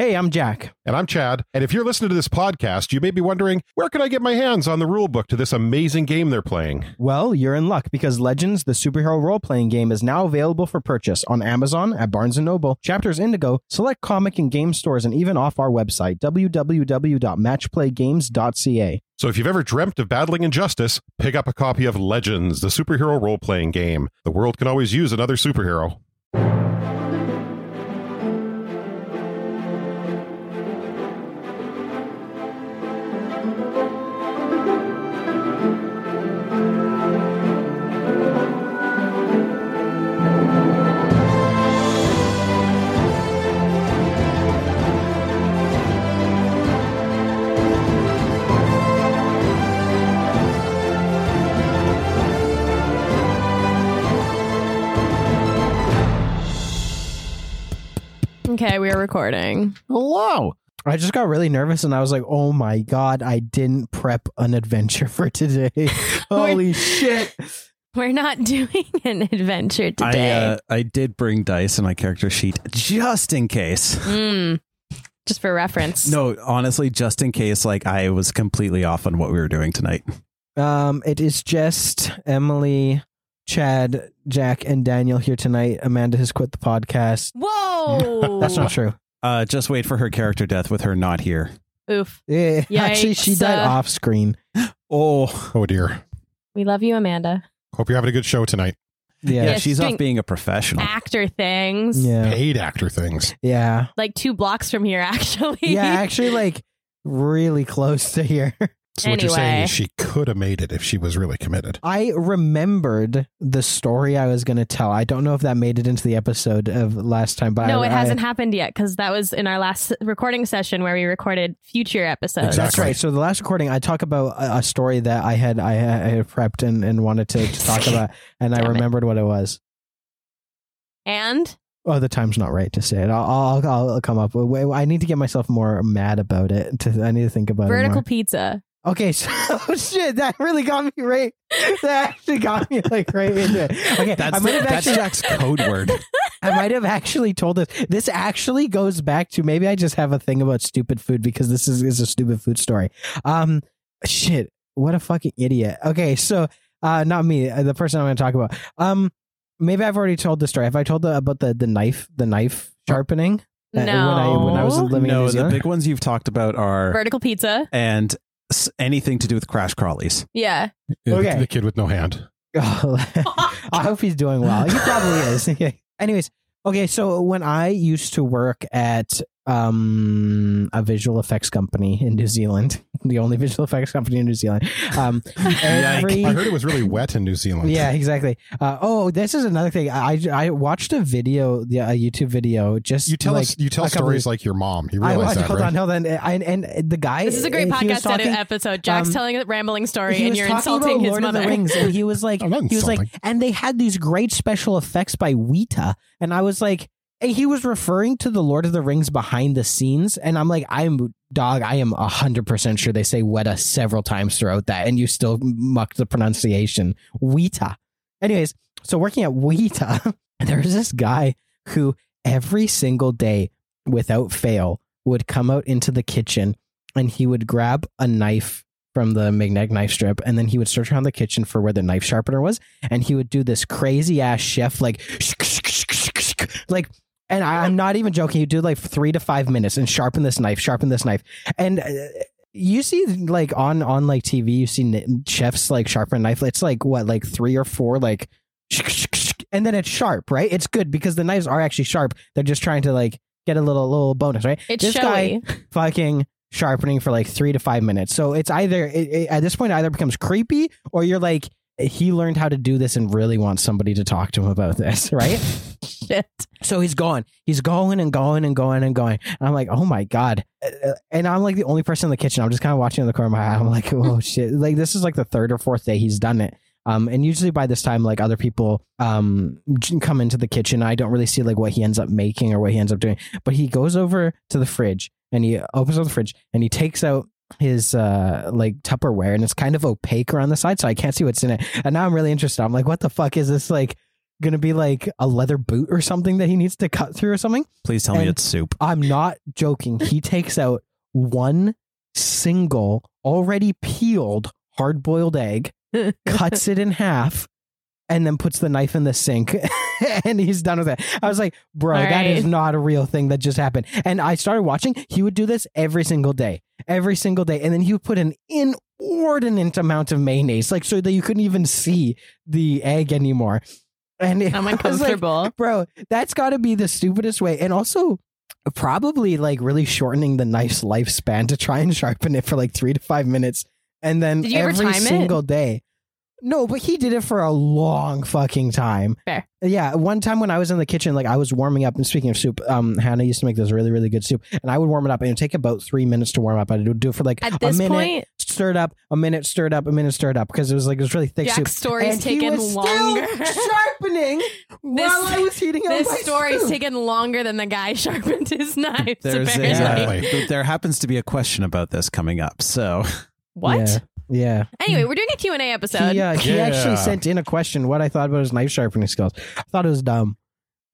Hey, I'm Jack. And I'm Chad. And if you're listening to this podcast, you may be wondering, where can I get my hands on the rulebook to this amazing game they're playing? Well, you're in luck because Legends, the superhero role playing game, is now available for purchase on Amazon, at Barnes & Noble, Chapters Indigo, select comic and game stores, and even off our website, www.matchplaygames.ca. So if you've ever dreamt of battling injustice, pick up a copy of Legends, the superhero role playing game. The world can always use another superhero. Okay, we are recording. Hello. I just got really nervous and I was like, oh my God, I didn't prep an adventure for today. Holy shit. We're not doing an adventure today. I uh, I did bring dice in my character sheet just in case. Mm, just for reference. No, honestly, just in case. Like I was completely off on what we were doing tonight. Um, it is just Emily, Chad, Jack, and Daniel here tonight. Amanda has quit the podcast. Whoa. That's not true. Uh, just wait for her character death with her not here. Oof. Eh, Actually, she died uh, off screen. Oh, Oh dear. We love you, Amanda. Hope you're having a good show tonight. Yeah. yeah, Yeah, she's off being a professional. Actor things. Yeah. Paid actor things. Yeah. Like two blocks from here, actually. Yeah, actually, like really close to here. So what you're saying is she could have made it if she was really committed. I remembered the story I was going to tell. I don't know if that made it into the episode of last time, but no, I, it hasn't happened yet because that was in our last recording session where we recorded future episodes. Exactly. That's right. So the last recording, I talk about a, a story that I had I, had- I had prepped and, and wanted to, to talk about, and I Damn it. remembered what it was. And Oh, the time's not right to say it. I'll I'll, I'll come up. I need to get myself more mad about it. To, I need to think about it. vertical pizza. Okay, so shit, that really got me right. That actually got me like right into it. Okay, I That's might have that's actually, Jack's code word. I might have actually told this. This actually goes back to maybe I just have a thing about stupid food because this is, is a stupid food story. Um, shit, what a fucking idiot. Okay, so uh, not me, uh, the person I'm going to talk about. Um, maybe I've already told the story. Have I told the, about the the knife, the knife sharpening? No. when I- when I was living in no, New the big ones you've talked about are vertical pizza. and s- anything to do with crash crawlies. Yeah. Okay. The kid with no hand. I hope he's doing well. He probably is. Anyways, okay. So when I used to work at um, a visual effects company in New Zealand, the only visual effects company in New Zealand, um, every I heard it was really wet in New Zealand. yeah, exactly. Uh, oh, this is another thing. I I watched a video, yeah, a YouTube video. Just You tell like, us you tell a couple stories weeks- like your mom. You I realize watched, that, hold right? on, hold on. I, and the guy. This is a great podcast talking- episode. Jack's um, telling a rambling story and you're insulting about his Lord mother. of the Rings, and he was like, he was like, and they had these great special effects by Weta, and I was like, and he was referring to the Lord of the Rings behind the scenes, and I'm like, I'm dog, I am hundred percent sure they say Weta several times throughout that, and you still muck the pronunciation Weta. Anyways, so working at Weta, there's this guy who every single day, without fail, would come out into the kitchen and he would grab a knife from the magnetic knife strip and then he would search around the kitchen for where the knife sharpener was and he would do this crazy ass chef like like and I, I'm not even joking. You do like three to five minutes and sharpen this knife, sharpen this knife, and uh, you see like on on like TV, you see chefs like sharpen knife. It's like what like three or four like, and then it's sharp, right? It's good because the knives are actually sharp. They're just trying to like get a little little bonus, right? It's this showy. guy fucking sharpening for like three to five minutes. So it's either it, it, at this point it either becomes creepy or you're like he learned how to do this and really wants somebody to talk to him about this, right? Shit. So he's going, he's going and going and going and going. And I'm like, oh my god! Uh, And I'm like the only person in the kitchen. I'm just kind of watching in the corner of my eye. I'm like, oh shit! Like this is like the third or fourth day he's done it. Um, and usually by this time, like other people um come into the kitchen. I don't really see like what he ends up making or what he ends up doing. But he goes over to the fridge and he opens up the fridge and he takes out his uh like Tupperware and it's kind of opaque around the side, so I can't see what's in it. And now I'm really interested. I'm like, what the fuck is this like? gonna be like a leather boot or something that he needs to cut through or something. Please tell me it's soup. I'm not joking. He takes out one single, already peeled, hard boiled egg, cuts it in half, and then puts the knife in the sink. and he's done with it. I was like, bro, All that is right. not a real thing that just happened. And I started watching. He would do this every single day, every single day. And then he would put an inordinate amount of mayonnaise, like so that you couldn't even see the egg anymore. And I'm was like, bro that's got to be the stupidest way and also probably like really shortening the knife's lifespan to try and sharpen it for like three to five minutes and then Did you ever every time it? single day no but he did it for a long fucking time Fair. yeah one time when i was in the kitchen like i was warming up and speaking of soup um hannah used to make this really really good soup and i would warm it up and it would take about three minutes to warm up i would do it for like At a minute point, stirred up a minute stirred up a minute stirred up because it was like it was really thick soup Jack's story's and he taken was longer. still sharpening while I was heating up this my story's soup. taken longer than the guy sharpened his knife. There's a, apparently. Exactly. there happens to be a question about this coming up. So What? Yeah. Yeah. Anyway, we're doing a Q&A episode. He, uh, he Yeah. actually sent in a question what I thought about his knife sharpening skills. I thought it was dumb.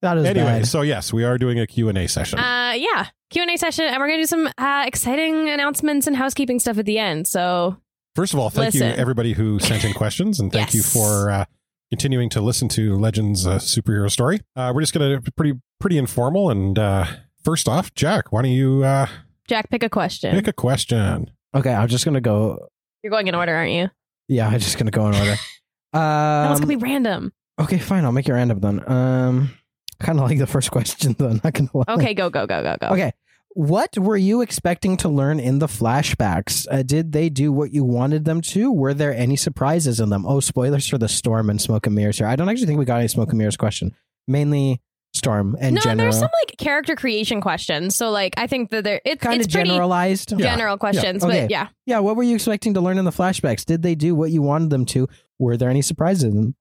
Thought it was Anyway, bad. so yes, we are doing a Q&A session. Uh, yeah, Q&A session, and we're going to do some uh, exciting announcements and housekeeping stuff at the end. So, First of all, thank you everybody who sent in questions, and thank you Yes. for uh, continuing to listen to Legends uh, superhero story. Uh, we're just gonna be pretty pretty informal. And uh, first off, Jack, why don't you uh, Jack, pick a question. pick a question? okay, I'm just gonna go. You're going in order, aren't you? Yeah, I'm just gonna go in order. Um, going to be random. okay, fine. I'll make it random then. Um, kind of like the first question though. Not gonna lie. Okay, go, go, go, go, go. Okay. What were you expecting to learn in the flashbacks? Uh, did they do what you wanted them to? Were there any surprises in them? Oh, spoilers for the Storm and Smoke and Mirrors here. I don't actually think we got any Smoke and Mirrors question. Mainly Storm and no, general. there's some like character creation questions. So, like, I think that there it, kind it's of pretty generalized. Yeah. general questions, Okay. but yeah. Yeah, what were you expecting to learn in the flashbacks? Did they do what you wanted them to? Were there any surprises in them?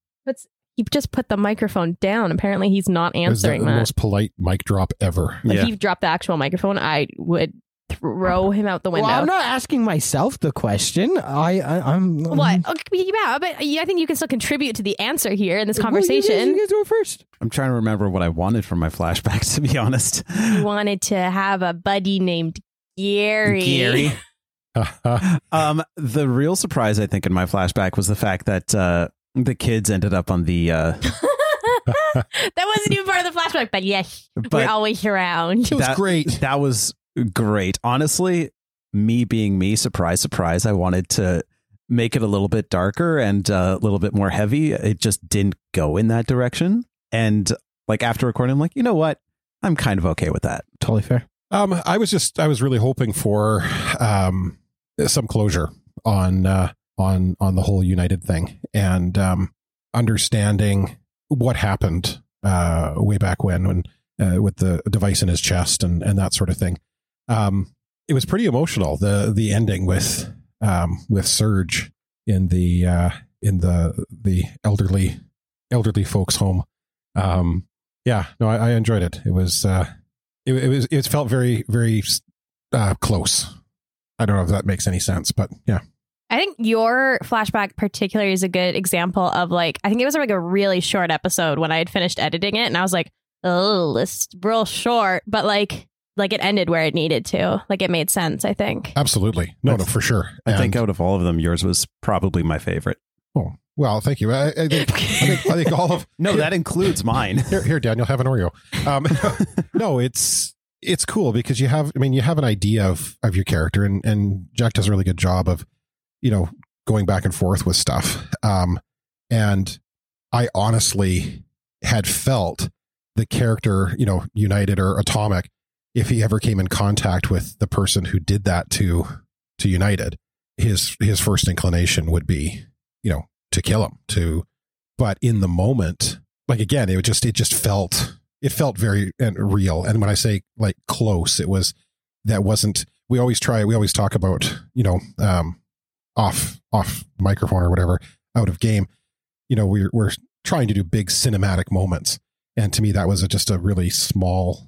He just put the microphone down. Apparently, he's not Is that answering the that. most polite mic drop ever? If yeah, he dropped the actual microphone, I would throw him out the window. Well, I'm not asking myself the question. I, I I'm What? Okay, yeah, but I think you can still contribute to the answer here in this Well, you guys- conversation. You guys, do it first. I'm trying to remember what I wanted from my flashbacks. To be honest, You wanted to have a buddy named Gary. Gary. Um, the real surprise I think in my flashback was the fact that uh, the kids ended up on the. Uh, that wasn't even part of the flashback, but yes, we're always around. It was That- great. that was great. Honestly, me being me, surprise, surprise. I wanted to make it a little bit darker and uh, a little bit more heavy. It just didn't go in that direction. And like after recording, I'm like, you know what? I'm kind of okay with that. Totally fair. Um, I was just I was really hoping for um, some closure on uh, on on the whole United thing and um, understanding what happened uh, way back when when uh, with the device in his chest and and that sort of thing. Um, it was pretty emotional the the ending with um, with Surge in the uh, in the the elderly elderly folks home. Um, yeah, no, I, I enjoyed it. It was uh, it, it was it felt very very uh, close. I don't know if that makes any sense, but yeah, I think your flashback particularly is a good example of like I think it was like a really short episode when I had finished editing it and I was like, oh, it's real short, but like like it ended where it needed to. Like it made sense, I think. absolutely, no, no, for sure. I think out of all of them, yours was probably my favorite. oh, well, thank you. I, I think I think I think all of No, that includes mine. here, here, Daniel, have an Oreo. Um, no, it's it's cool because you have, I mean, you have an idea of of your character, and and Jack does a really good job of, you know, going back and forth with stuff. Um, and I honestly had felt the character, you know, United or Atomic, if he ever came in contact with the person who did that to to United, his his first inclination would be, you know, to kill him. To, but in the moment, like again, it just it just felt it felt very and real. And when I say like close, it was that wasn't. We always try. We always talk about you know um, off off microphone or whatever out of game. You know, we're we're trying to do big cinematic moments, and to me, that was a, just a really small,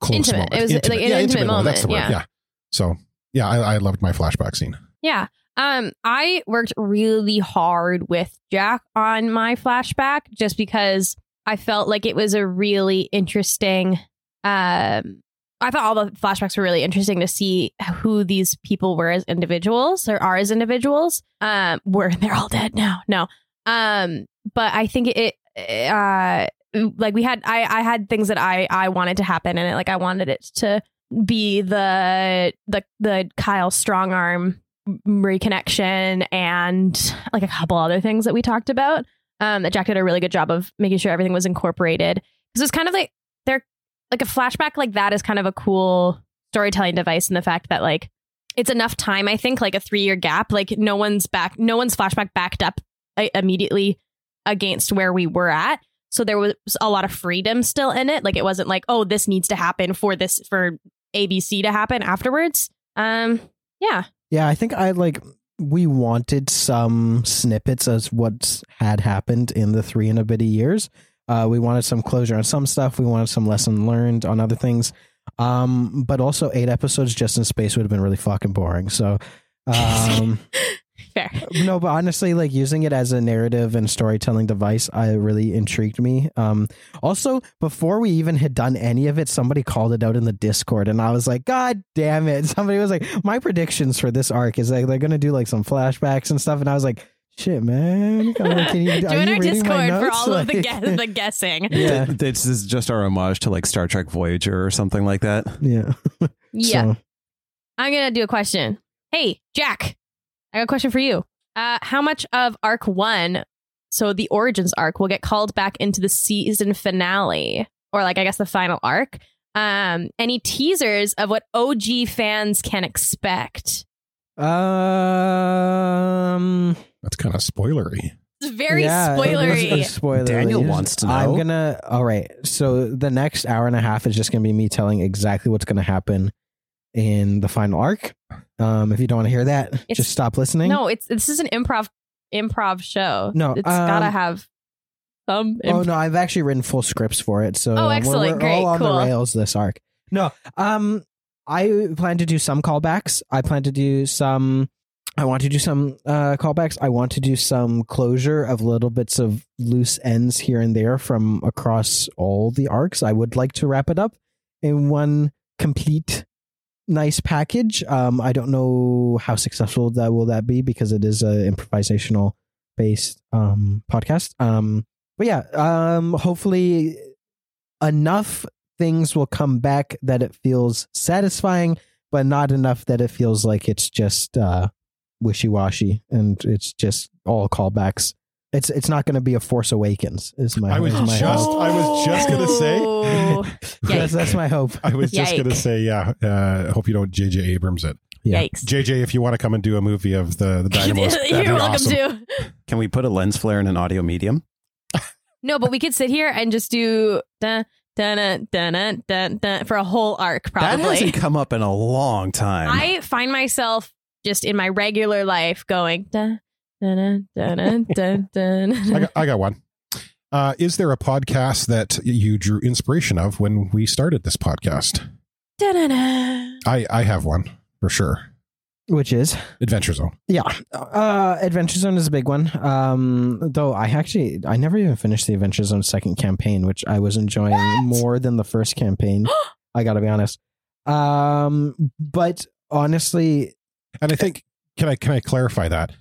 close Intimate. moment. It was, like, an intimate That's the word. yeah. Yeah. So yeah, I, I loved my flashback scene. Yeah. Um, I worked really hard with Jack on my flashback just because I felt like it was a really interesting. Um, I thought all the flashbacks were really interesting to see who these people were as individuals or are as individuals. Um, where they're all dead now. No. Um, but I think it. Uh, like we had, I I had things that I I wanted to happen in it. Like I wanted it to be the the the Kyle strong arm reconnection and like a couple other things that we talked about. Um, that Jack did a really good job of making sure everything was incorporated because it's kind of like they're like a flashback like that is kind of a cool storytelling device in the fact that like it's enough time I think like a three year gap like no one's back no one's flashback backed up uh, immediately against where we were at so there was a lot of freedom still in it like it wasn't like oh this needs to happen for this for ABC to happen afterwards um yeah Yeah, I think I like we wanted some snippets as what had happened in the three and a bit of years. Uh, we wanted some closure on some stuff. We wanted some lesson learned on other things. Um, but also eight episodes just in space would have been really fucking boring. So, um, fair no, but honestly, like using it as a narrative and storytelling device, I really intrigued me. Um, also, before we even had done any of it, somebody called it out in the Discord, and I was like, God damn it! Somebody was like, my predictions for this arc is like they're gonna do like some flashbacks and stuff, and I was like, shit, man, Can you, join you our discord for notes? all of the, guess- the guessing yeah, This is just our homage to like Star Trek Voyager or something like that. yeah, yeah So, I'm gonna do a question. Hey, Jack, I got a question for you. Uh, how much of arc one, so the origins arc, will get called back into the season finale, or like I guess the final arc? Um, any teasers of what OG fans can expect? um, That's kind of spoilery. It's very yeah, it was spoilery. Daniel Like, wants to know. I'm gonna. All right. So the next hour and a half is just gonna be me telling exactly what's gonna happen in the final arc. Um, if you don't want to hear that, It's- just stop listening. no, it's this is an improv improv show. No, it's um, gotta have some. Oh no, I've actually written full scripts for it. So Oh, we're- excellent. We're, Great. all on Cool. the rails this arc. No, um, I plan to do some callbacks. I plan to do some. I want to do some uh, callbacks. I want to do some closure of little bits of loose ends here and there from across all the arcs. I would like to wrap it up in one complete nice package. Um, I don't know how successful that will that be because it is a improvisational based um podcast. Um, but yeah, um, hopefully enough things will come back that it feels satisfying, but not enough that it feels like it's just uh, wishy washy and it's just all callbacks. It's it's not going to be a Force Awakens. Is my I was my just- hope. I was just gonna say- Oh. that's, that's my hope. I was just going to say, yeah, uh, hope you don't J.J. Abrams it. Yeah. Yikes. JJ, if you want to come and do a movie of the, the Dynamos, You're welcome awesome. to. Can we put a lens flare in an audio medium? No, but we could sit here and just do dun, dun, dun, dun, dun, dun, dun, for a whole arc, Probably That probably. hasn't come up in a long time. I find myself just in my regular life going dun, dun, dun, dun, dun, dun, I got, I got one. Uh, is there a podcast that you drew inspiration of when we started this podcast? Dun, dun, dun. I, I have one for sure. Which is Adventure Zone. yeah, uh, Adventure Zone is a big one. Um, though I actually I never even finished the Adventure Zone second campaign, which I was enjoying What? more than the first campaign. I got to be honest. Um, but honestly, And I think can I can I clarify that?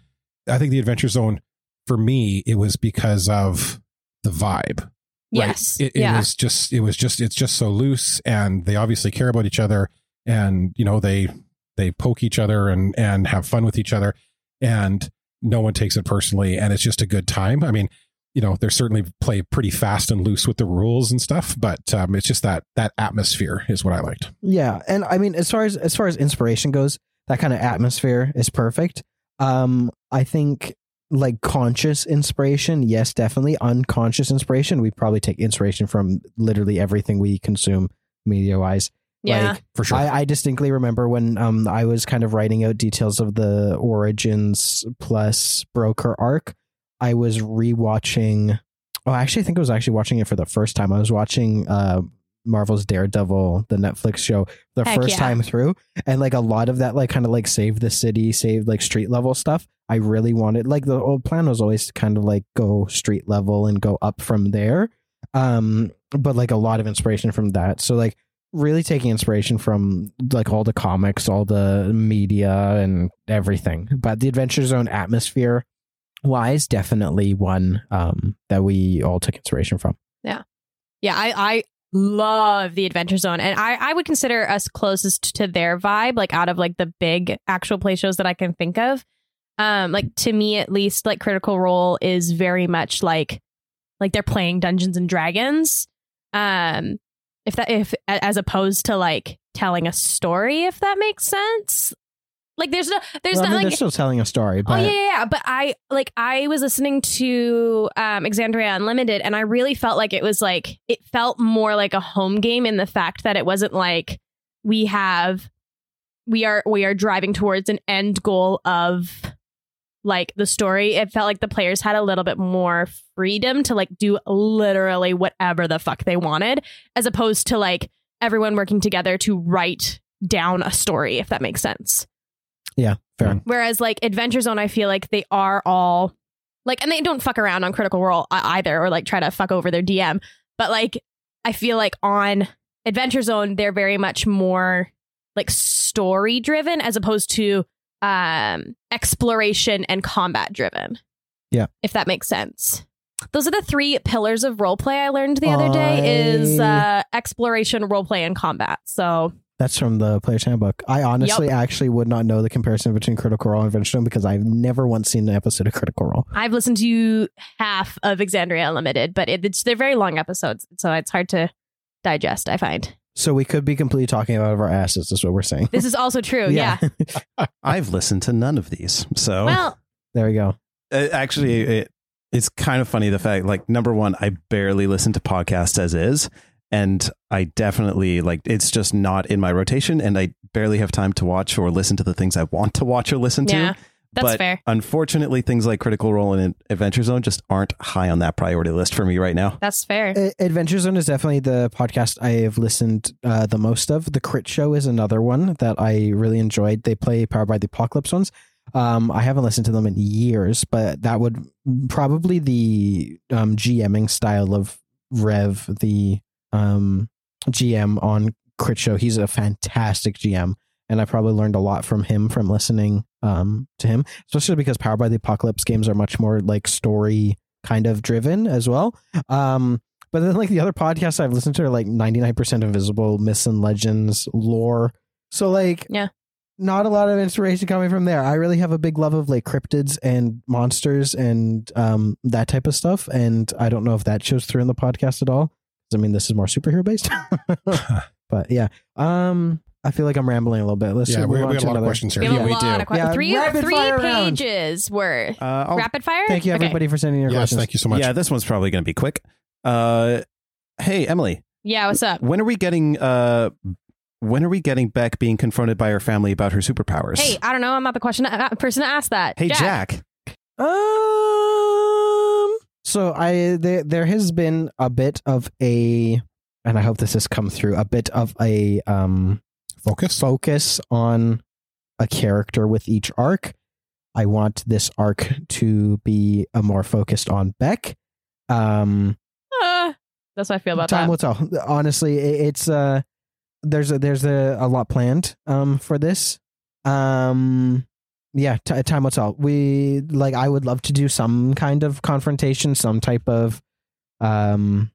I think the Adventure Zone for me it was because of the vibe. right? Yes. It, it yeah. was just it was just it's just so loose and they obviously care about each other and you know they they poke each other and and have fun with each other and no one takes it personally and it's just a good time. I mean, you know, they certainly play pretty fast and loose with the rules and stuff, but um, it's just that that atmosphere is what I liked. Yeah, and I mean, as far as as far as inspiration goes, that kind of atmosphere is perfect. Um, I think like conscious inspiration, yes, definitely. Unconscious inspiration, we probably take inspiration from literally everything we consume media wise. yeah. Like, For sure. I, I distinctly remember when um I was kind of writing out details of the Origins plus Broker arc. I was rewatching. Oh, actually I actually think I was actually watching it for the first time. I was watching uh Marvel's Daredevil, the Netflix show, the Heck first yeah. time through, and like a lot of that, like kind of like save the city, save like street level stuff. I really wanted like the old plan was always to kind of like go street level and go up from there. Um, but like a lot of inspiration from that. So like really taking inspiration from like all the comics, all the media and everything. But the Adventure Zone atmosphere wise, definitely one um that we all took inspiration from. Yeah. Yeah, I, I love the Adventure Zone, and I, I would consider us closest to their vibe, like out of like the big actual play shows that I can think of. Um, like to me at least, like Critical Role is very much like like they're playing Dungeons and Dragons. Um, if that if as opposed to like telling a story, if that makes sense. Like there's no there's Well, I mean, like they're still telling a story, but oh yeah, yeah, yeah, but I like I was listening to um Exandria Unlimited and I really felt like it was like it felt more like a home game in the fact that it wasn't like we have we are we are driving towards an end goal of like the story. It felt like the players had a little bit more freedom to like do literally whatever the fuck they wanted as opposed to like everyone working together to write down a story if that makes sense. Fair. Whereas like Adventure Zone, I feel like they are all like, and they don't fuck around on Critical Role either, or like try to fuck over their DM. But like, I feel like on Adventure Zone, they're very much more like story driven as opposed to um exploration and combat driven. Yeah. if that makes sense. Those are the three pillars of roleplay I learned the other day is I- uh exploration, roleplay, and combat. So That's from the Player's Handbook. I honestly actually would not know the comparison between Critical Role and Adventure Zone because I've never once seen an episode of Critical Role. I've listened to half of Exandria Unlimited, but it, it's they're very long episodes, so it's hard to digest. I find So we could be completely talking out of our asses, is what we're saying. this is also true. yeah. I've listened to none of these. So Well, there we go. Uh, actually, it, it's kind of funny the fact, like, number one, I barely listen to podcasts as is. And I definitely, like, it's just not in my rotation. And I barely have time to watch or listen to the things I want to watch or listen to. yeah, that's but fair. Unfortunately, things like Critical Role and Adventure Zone just aren't high on that priority list for me right now. That's fair. A- Adventure Zone is definitely the podcast I have listened uh, the most of. The Crit Show is another one that I really enjoyed. They play Powered by the Apocalypse ones. Um, I haven't listened to them in years, but that would probably the um, GMing style of Rev, the um, GM on Crit Show. He's a fantastic GM, and I probably learned a lot from him from listening um, to him, especially because Powered by the Apocalypse games are much more like story kind of driven as well. Um, but then like the other podcasts I've listened to are like 99% invisible, myths and legends, lore. So like Yeah. not a lot of inspiration coming from there. I really have a big love of like cryptids and monsters and um that type of stuff. And I don't know if that shows through in the podcast at all. 'Cause, I mean this is more superhero based. but yeah. Um I feel like I'm rambling a little bit. Let's yeah, move we, we on got a to lot of another- questions here. have Yeah, we do. of questions. Yeah, three three fire round. pages worth. Uh, Rapid fire. Thank you Okay. everybody for sending your Yes, questions. thank you so much. yeah, this one's probably going to be quick. Uh, hey, Emily, Yeah, what's up? when are we getting uh, when are we getting Beck being confronted by her family about her superpowers? Hey, I don't know. I'm not the question uh, person to ask that. hey, Jack. Um. So I there there has been a bit of a, and I hope this has come through a bit of a um Focus. focus on a character with each arc. I want this arc to be a more focused on Beck. Um, Uh, that's how I feel about time that. will tell. Honestly, it, it's uh, there's a there's a, a lot planned um for this. Um, yeah, t- time will tell. We like I would love to do some kind of confrontation, some type of um.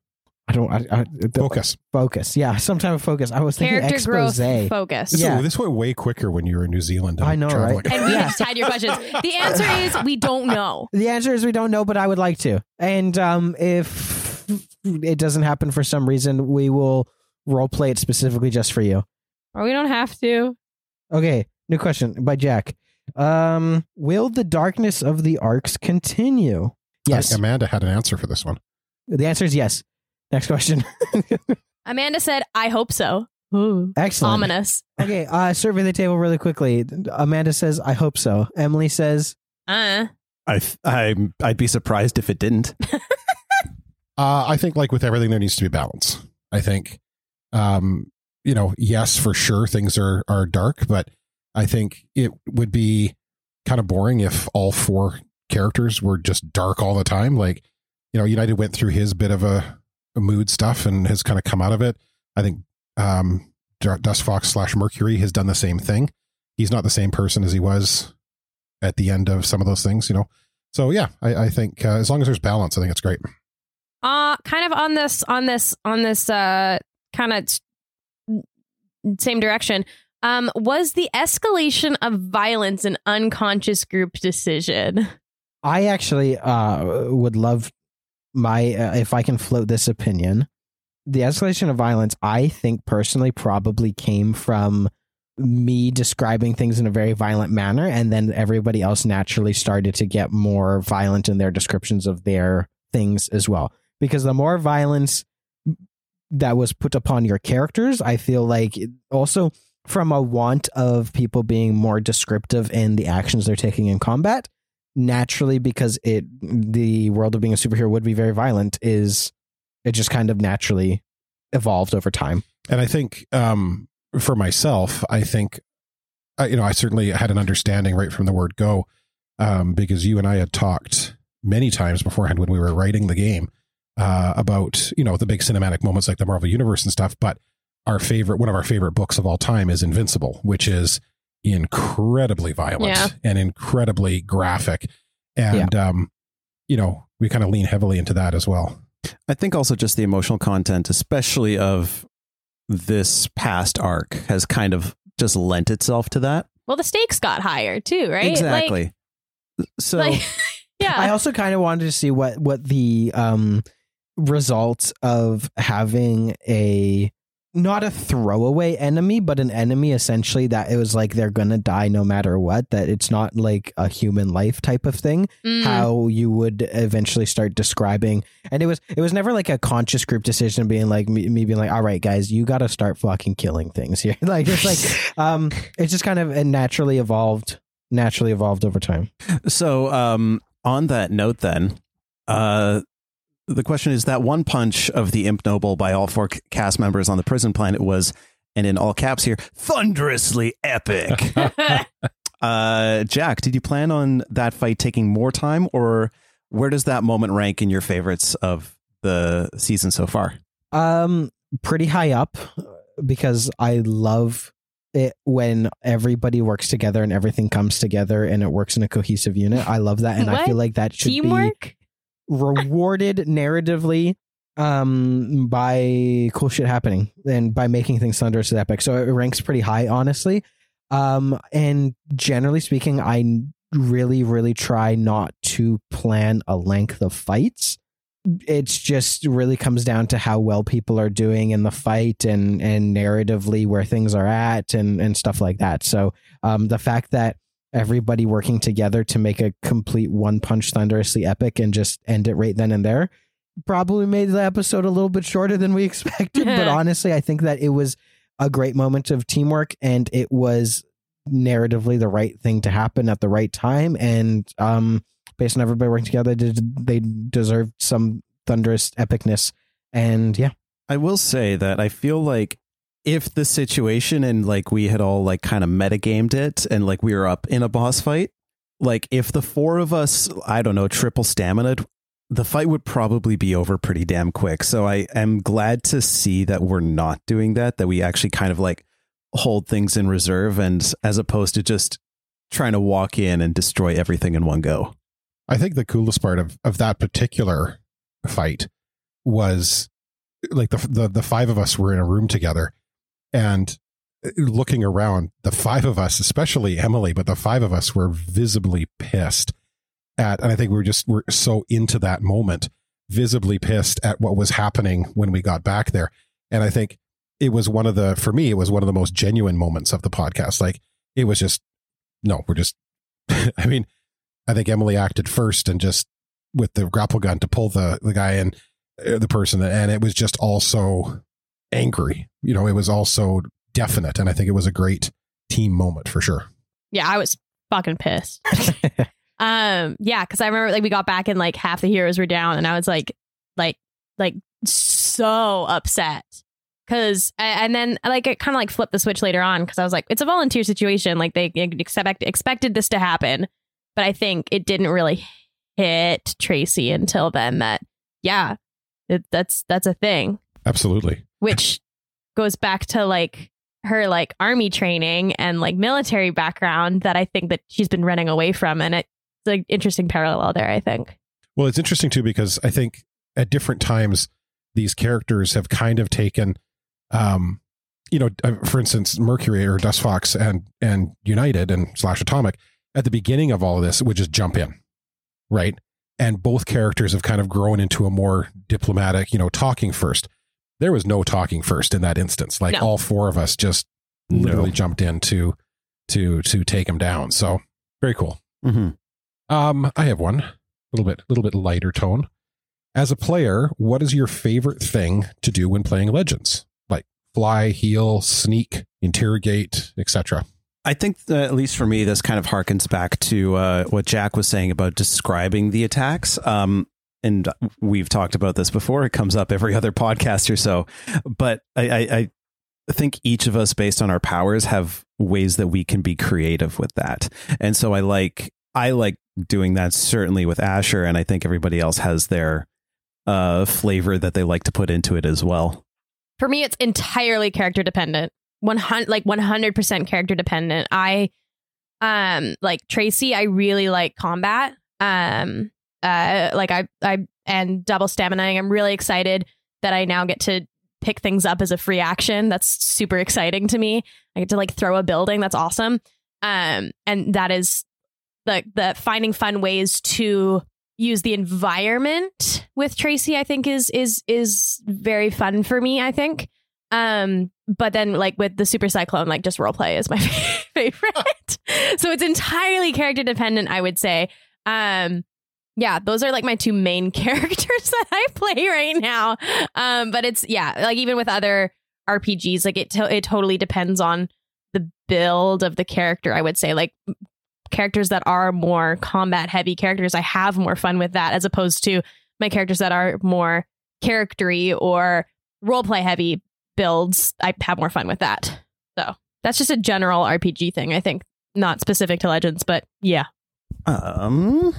I don't. I, I, the- Focus. Focus. Yeah, some type of focus. I was thinking Character expose. growth focus. This, Yeah. this went way quicker when you were in New Zealand. and I know, traveling. right? And we Yeah. just had your questions. The answer is we don't know. The answer is we don't know, but I would like to. And um, if it doesn't happen for some reason, we will role play it specifically just for you. Or we don't have to. Okay, new question by Jack. Um, will the darkness of the arcs continue? Yes. Amanda had an answer for this one. the answer is yes. Next question. Amanda said, I hope so. Ooh. Excellent. Ominous. Okay, uh, survey the table really quickly. Amanda says, I hope so. Emily says, Uh, I I I'd be surprised if it didn't. Uh, I think, like with everything, there needs to be balance. I think, um, you know, yes, for sure, things are are dark, but I think it would be kind of boring if all four characters were just dark all the time. Like, you know, United went through his bit of a mood stuff and has kind of come out of it. I think um, Dust Fox slash Mercury has done the same thing. He's not the same person as he was at the end of some of those things, you know. So yeah, I, I think uh, as long as there's balance, I think it's great. Uh kind of on this on this on this uh kind of same direction. Um, was the escalation of violence an unconscious group decision? I actually uh, would love my uh, if I can float this opinion. The escalation of violence, I think personally, probably came from me describing things in a very violent manner, and then everybody else naturally started to get more violent in their descriptions of their things as well. Because the more violence that was put upon your characters, I feel like also from a want of people being more descriptive in the actions they're taking in combat, naturally because it the world of being a superhero would be very violent is it just kind of naturally evolved over time. And I think um, for myself, I think you know I certainly had an understanding right from the word go um, because you and I had talked many times beforehand when we were writing the game uh, about you know the big cinematic moments like the Marvel Universe and stuff, but our favorite one of our favorite books of all time is Invincible, which is incredibly violent Yeah. and incredibly graphic. And um, you know, we kind of lean heavily into that as well. I think also just the emotional content, especially of this past arc, has kind of just lent itself to that. Well, the stakes got higher too, right? Exactly. so Like, like yeah. I also kind of wanted to see what what the um results of having a not a throwaway enemy, but an enemy essentially that it was like they're gonna die no matter what. That it's not like a human life type of thing. Mm. How you would eventually start describing, and it was it was never like a conscious group decision, being like me, me being like, all right, guys, you got to start fucking killing things here. like it's like um, it's just kind of naturally evolved, naturally evolved over time. So, um, on that note, then, uh, the question is that one punch of the Imp Noble by all four cast members on the prison planet was, and in all caps here, thunderously epic. uh, Jack, did you plan on that fight taking more time, or where does that moment rank in your favorites of the season so far? Um, pretty high up because I love it when everybody works together and everything comes together and it works in a cohesive unit. I love that, and I feel like that should Teamwork. be rewarded narratively um by cool shit happening and by making things thunderously epic. So it ranks pretty high, honestly. Um, and generally speaking, I really, really try not to plan a length of fights it's just really comes down to how well people are doing in the fight and and narratively where things are at and and stuff like that so um the fact that everybody working together to make a complete one punch thunderously epic and just end it right then and there. Probably made the episode a little bit shorter than we expected but honestly i think that it was a great moment of teamwork and it was narratively the right thing to happen at the right time. And um based on everybody working together they, did, they deserved some thunderous epicness. And yeah. I will say that I feel like if the situation and like we had all like kind of metagamed it and like we were up in a boss fight, like if the four of us, I don't know, triple stamina, the fight would probably be over pretty damn quick. So I am glad to see that we're not doing that, that we actually kind of like hold things in reserve and as opposed to just trying to walk in and destroy everything in one go. I think the coolest part of, of that particular fight was like the, the the five of us were in a room together and looking around the five of us especially Emily but the five of us were visibly pissed at and I think we were just we're so into that moment visibly pissed at what was happening when we got back there. And I think it was one of the for me it was one of the most genuine moments of the podcast. Like it was just no we're just I mean I think Emily acted first and just with the grapple gun to pull the the guy in uh, the person and it was just also angry you know it was also definite and I think it was a great team moment for sure Yeah, I was fucking pissed. um, yeah, because I remember like we got back and like half the heroes were down, and I was like, like, like so upset. Cause and then like it kind of like flipped the switch later on because I was like, it's a volunteer situation. Like they expect expected this to happen, but I think it didn't really hit Tracy until then. That yeah, It, that's that's a thing, Absolutely. Which goes back to like her like army training and like military background that I think that she's been running away from, and it's an interesting parallel there. I think. Well, it's interesting too because I think at different times these characters have kind of taken, um, you know, uh, for instance, Mercury or Dust Fox and and United and slash Atomic at the beginning of all of this would just jump in, right? And both characters have kind of grown into a more diplomatic, you know, talking first. There was no talking first in that instance. Like No. all four of us just literally jumped in to to to take him down. So very cool. hmm Um, I have one. A little bit, a little bit lighter tone. As a player, what is your favorite thing to do when playing Legends? Like fly, heal, sneak, interrogate, etc. I think that, at least for me, this kind of harkens back to uh, what Jack was saying about describing the attacks. Um, and we've talked about this before. It comes up every other podcast or so. But I, I, I think each of us, based on our powers, have ways that we can be creative with that. And so I like I like doing that certainly with Asher, and I think everybody else has their uh, flavor that they like to put into it as well. For me, it's entirely character dependent. One hundred, like one hundred percent character dependent. I, um, like Tracy. I really like combat. Um, uh, like I, I and double staminaing. I'm really excited that I now get to pick things up as a free action. That's super exciting to me. I get to like throw a building. That's awesome. Um, and that is the the finding fun ways to use the environment with Tracy, I think is is is very fun for me, I think. Um, but then like with the super cyclone, like just role play is my favorite. so it's entirely character dependent, I would say. Um, yeah, those are like my two main characters that I play right now. Um, but it's yeah, like even with other RPGs, like it to- it totally depends on the build of the character. I would say like characters that are more combat heavy characters, I have more fun with that as opposed to my characters that are more charactery or role play heavy builds. I have more fun with that. So that's just a general RPG thing, I think, not specific to Legends, but yeah. Um,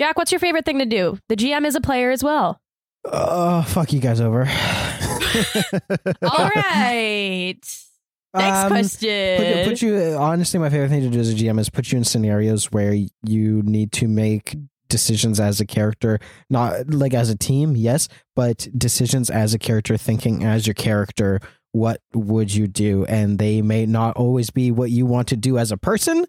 Jack, what's your favorite thing to do? The GM is a player as well. Oh, fuck you guys over. All right. Next Um, question. Put, put you honestly, my favorite thing to do as a GM is put you in scenarios where you need to make decisions as a character, not like as a team, yes, but decisions as a character, thinking as your character. What would you do? And they may not always be what you want to do as a person,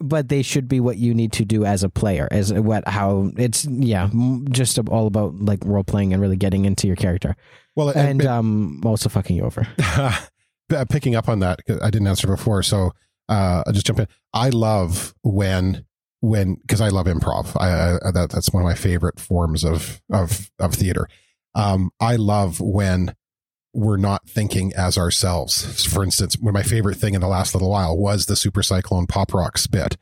but they should be what you need to do as a player. As what how it's yeah, just all about like role playing and really getting into your character, Well, and um, also fucking you over. picking up on that I didn't answer before, so uh, I'll just jump in. I love when when because I love improv. I, I that that's one of my favorite forms of of of theater. Um, I love when we're not thinking as ourselves. For instance, one of my favorite thing in the last little while was the Super Cyclone Pop Rock spit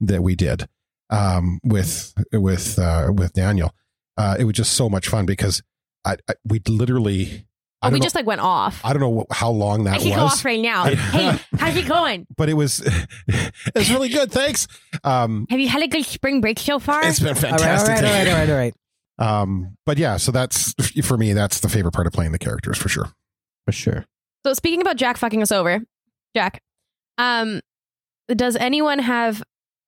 that we did um, with with uh, with Daniel. Uh, it was just so much fun because I, I we literally. I Oh, don't we know- just like went off. I don't know wh- how long I that can go was, off right now. hey, how's it going? but it was it was really good. Thanks. Um, Have you had a good spring break so far? it's been All right, all fantastic. right, all right, all right, all right. Um, but yeah, so that's for me. That's the favorite part of playing the characters for sure. For sure. So speaking about Jack fucking us over, Jack, um, does anyone have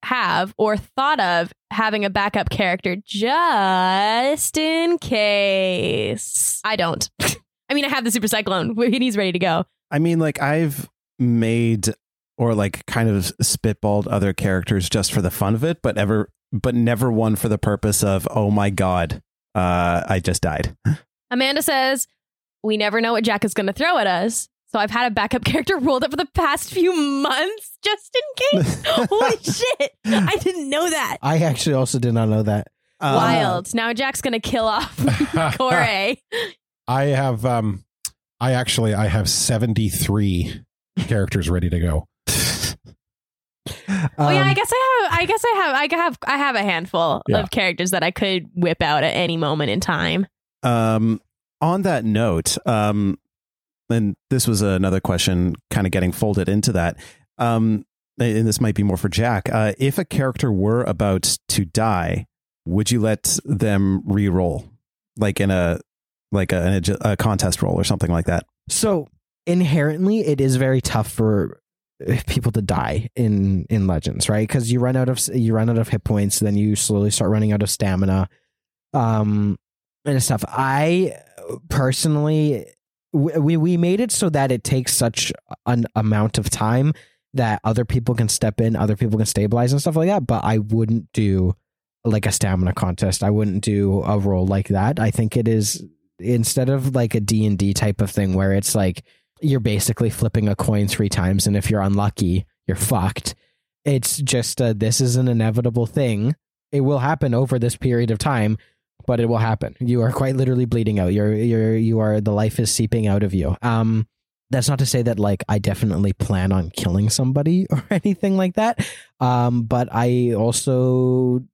have or thought of having a backup character just in case? I don't. I mean, I have the Super Cyclone. He's ready to go. I mean, like I've made or like kind of spitballed other characters just for the fun of it, but ever, but never one for the purpose of, oh my god, uh, I just died. Amanda says we never know what Jack is going to throw at us. So I've had a backup character rolled up for the past few months just in case. Holy shit! I didn't know that. I actually also did not know that. Um, Wild. Now Jack's going to kill off Corey. I have um, I actually I have seventy three characters ready to go. Oh yeah, Um, I guess I have. I guess I have. I have. I have a handful Yeah. of characters that I could whip out at any moment in time. Um, on that note, um, and this was another question kind of getting folded into that. Um, and this might be more for Jack. Uh, if a character were about to die, would you let them re-roll, like in a like a, a contest roll or something like that. So inherently, it is very tough for people to die in in Legends, right? Because you run out of you run out of hit points, then you slowly start running out of stamina, um, and stuff. I personally, we we made it so that it takes such an amount of time that other people can step in, other people can stabilize and stuff like that. But I wouldn't do like a stamina contest. I wouldn't do a role like that. I think it is instead of like a D&D type of thing where it's like you're basically flipping a coin three times and if you're unlucky, you're fucked. It's just uh, this is an inevitable thing. It will happen over this period of time, but it will happen. You are quite literally bleeding out. You're you're you are the life is seeping out of you. Um that's not to say that like I definitely plan on killing somebody or anything like that. Um but I also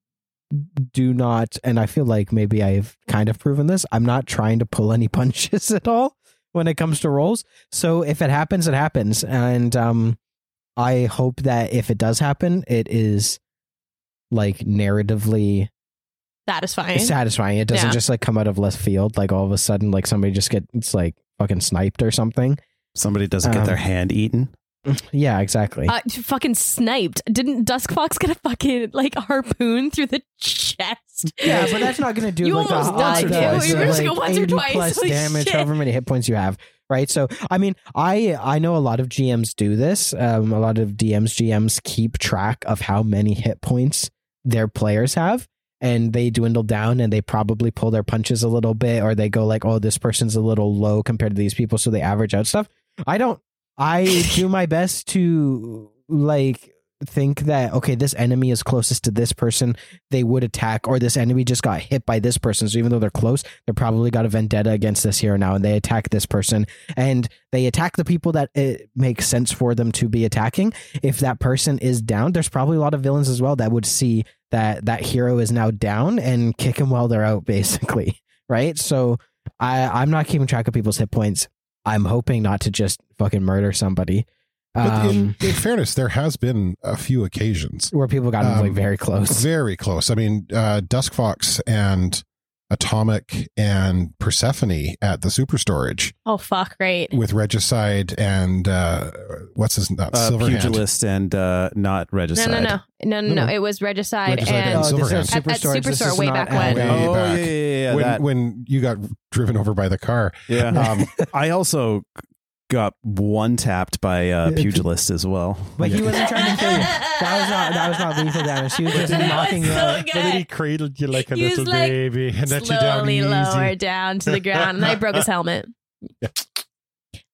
do not, and I feel like maybe I've kind of proven this. I'm not trying to pull any punches at all when it comes to rolls. So if it happens, it happens, and um, I hope that if it does happen, it is like narratively satisfying. satisfying. It doesn't Yeah. just like come out of left field, like all of a sudden, like somebody just gets like fucking sniped or something. Somebody doesn't get their Um, hand eaten. Yeah, exactly. Uh, fucking sniped. Didn't Dusk Fox get a fucking like harpoon through the chest? Yeah, but that's not going to do You like almost died, like, You like, going once or twice. plus Holy damage, shit. however many hit points you have. Right, so I mean, I I know a lot of GMs do this. Um, a lot of DMs, GMs keep track of how many hit points their players have, and they dwindle down, and they probably pull their punches a little bit, or they go like, "Oh, this person's a little low compared to these people," so they average out stuff. I don't. I do my best to like think that okay, this enemy is closest to this person they would attack, or this enemy just got hit by this person. So even though they're close, they probably got a vendetta against this hero now, and they attack this person, and they attack the people that it makes sense for them to be attacking. If that person is down, there's probably a lot of villains as well that would see that that hero is now down and kick him while they're out, basically, right? So I I'm not keeping track of people's hit points. I'm hoping not to just fucking murder somebody. But in, Um, in fairness, there has been a few occasions where people got um, like very close. very close. I mean, uh, Dusk Fox and Atomic and Persephone at the super storage Oh fuck! Great. with Regicide and uh, what's his not Uh, Silverhand. pugilist and uh, not regicide. no, no, no, no, No, no. no. It was Regicide, Regicide and and Oh, Silverhand. Superstore. At- at This Superstore way back when. Way Oh back. yeah, yeah, yeah. when when you got driven over by the car. yeah. Um, I also got one tapped by uh, pugilist as well. But he wasn't trying to kill you. That was not that was not lethal damage. He was just That knocking you so out. good. But then he cradled you like a He little like, baby and let you down slowly easy. lower down to the ground, and I broke his helmet.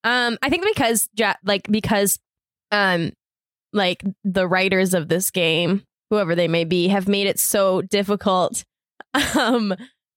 Um, I think because Ja- like because um, like the writers of this game, whoever they may be, have made it so difficult um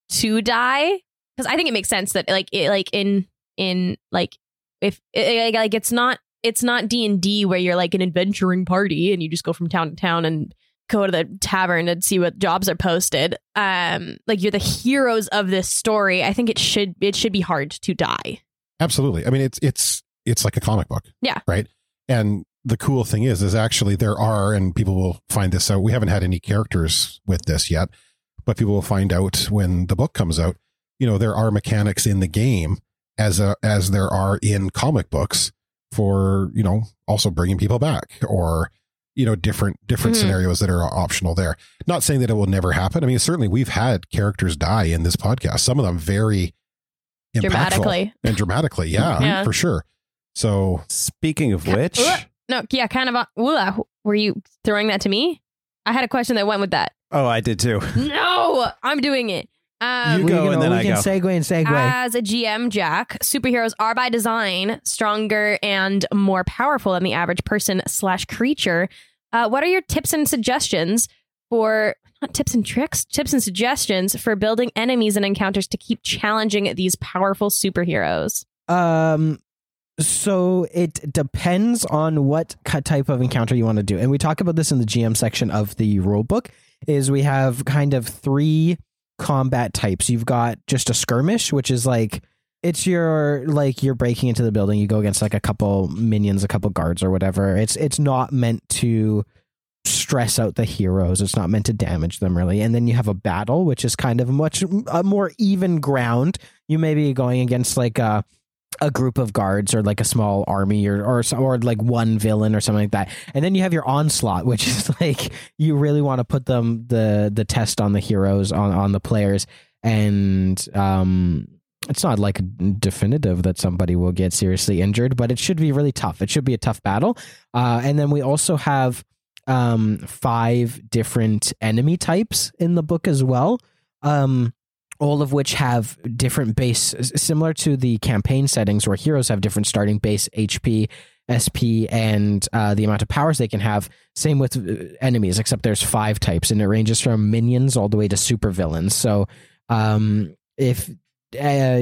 to die. Because I think it makes sense that like it, like in in like if like it's not it's not D and D where you're like an adventuring party and you just go from town to town and go to the tavern and see what jobs are posted. Um, like you're the heroes of this story. I think it should it should be hard to die. Absolutely. I mean, it's it's it's like a comic book. Yeah. Right. And the cool thing is, is actually there are, and people will find this out. We haven't had any characters with this yet, but people will find out when the book comes out. You know, there are mechanics in the game as a as there are in comic books for you know also bringing people back or you know different different Mhm. scenarios that are optional there. Not saying that it will never happen. I mean, certainly we've had characters die in this podcast. Some of them very impactful Dramatically. and dramatically. Yeah, Yeah. for sure. So Speaking of which, Uh, No, yeah, kind of. uh, were you throwing that to me? I had a question that went with that. oh, I did too. No, I'm doing it. Um, You we go can, and then we I can go. segue and segue. As a GM, Jack, superheroes are by design stronger and more powerful than the average person slash creature. Uh, what are your tips and suggestions for not tips and tricks, tips and suggestions for building enemies and encounters to keep challenging these powerful superheroes? Um, so it depends on what type of encounter you want to do, and we talk about this in the GM section of the rule book. Is we have kind of three combat types. You've got just a skirmish, which is like it's your like you're breaking into the building. You go against like a couple minions, a couple guards, or whatever. It's it's not meant to stress out the heroes. It's not meant to damage them really. And then you have a battle, which is kind of much a more even ground. You may be going against like a a group of guards or like a small army or or or like one villain or something like that. And then you have your onslaught, which is like you really want to put them the the test on the heroes on on the players and um it's not like definitive that somebody will get seriously injured, but it should be really tough. It should be a tough battle. Uh, and then we also have um, five different enemy types in the book as well, um, all of which have different base, similar to the campaign settings where heroes have different starting base HP, SP, and uh, the amount of powers they can have. Same with uh, enemies, except there's five types, and it ranges from minions all the way to supervillains. So um, if uh,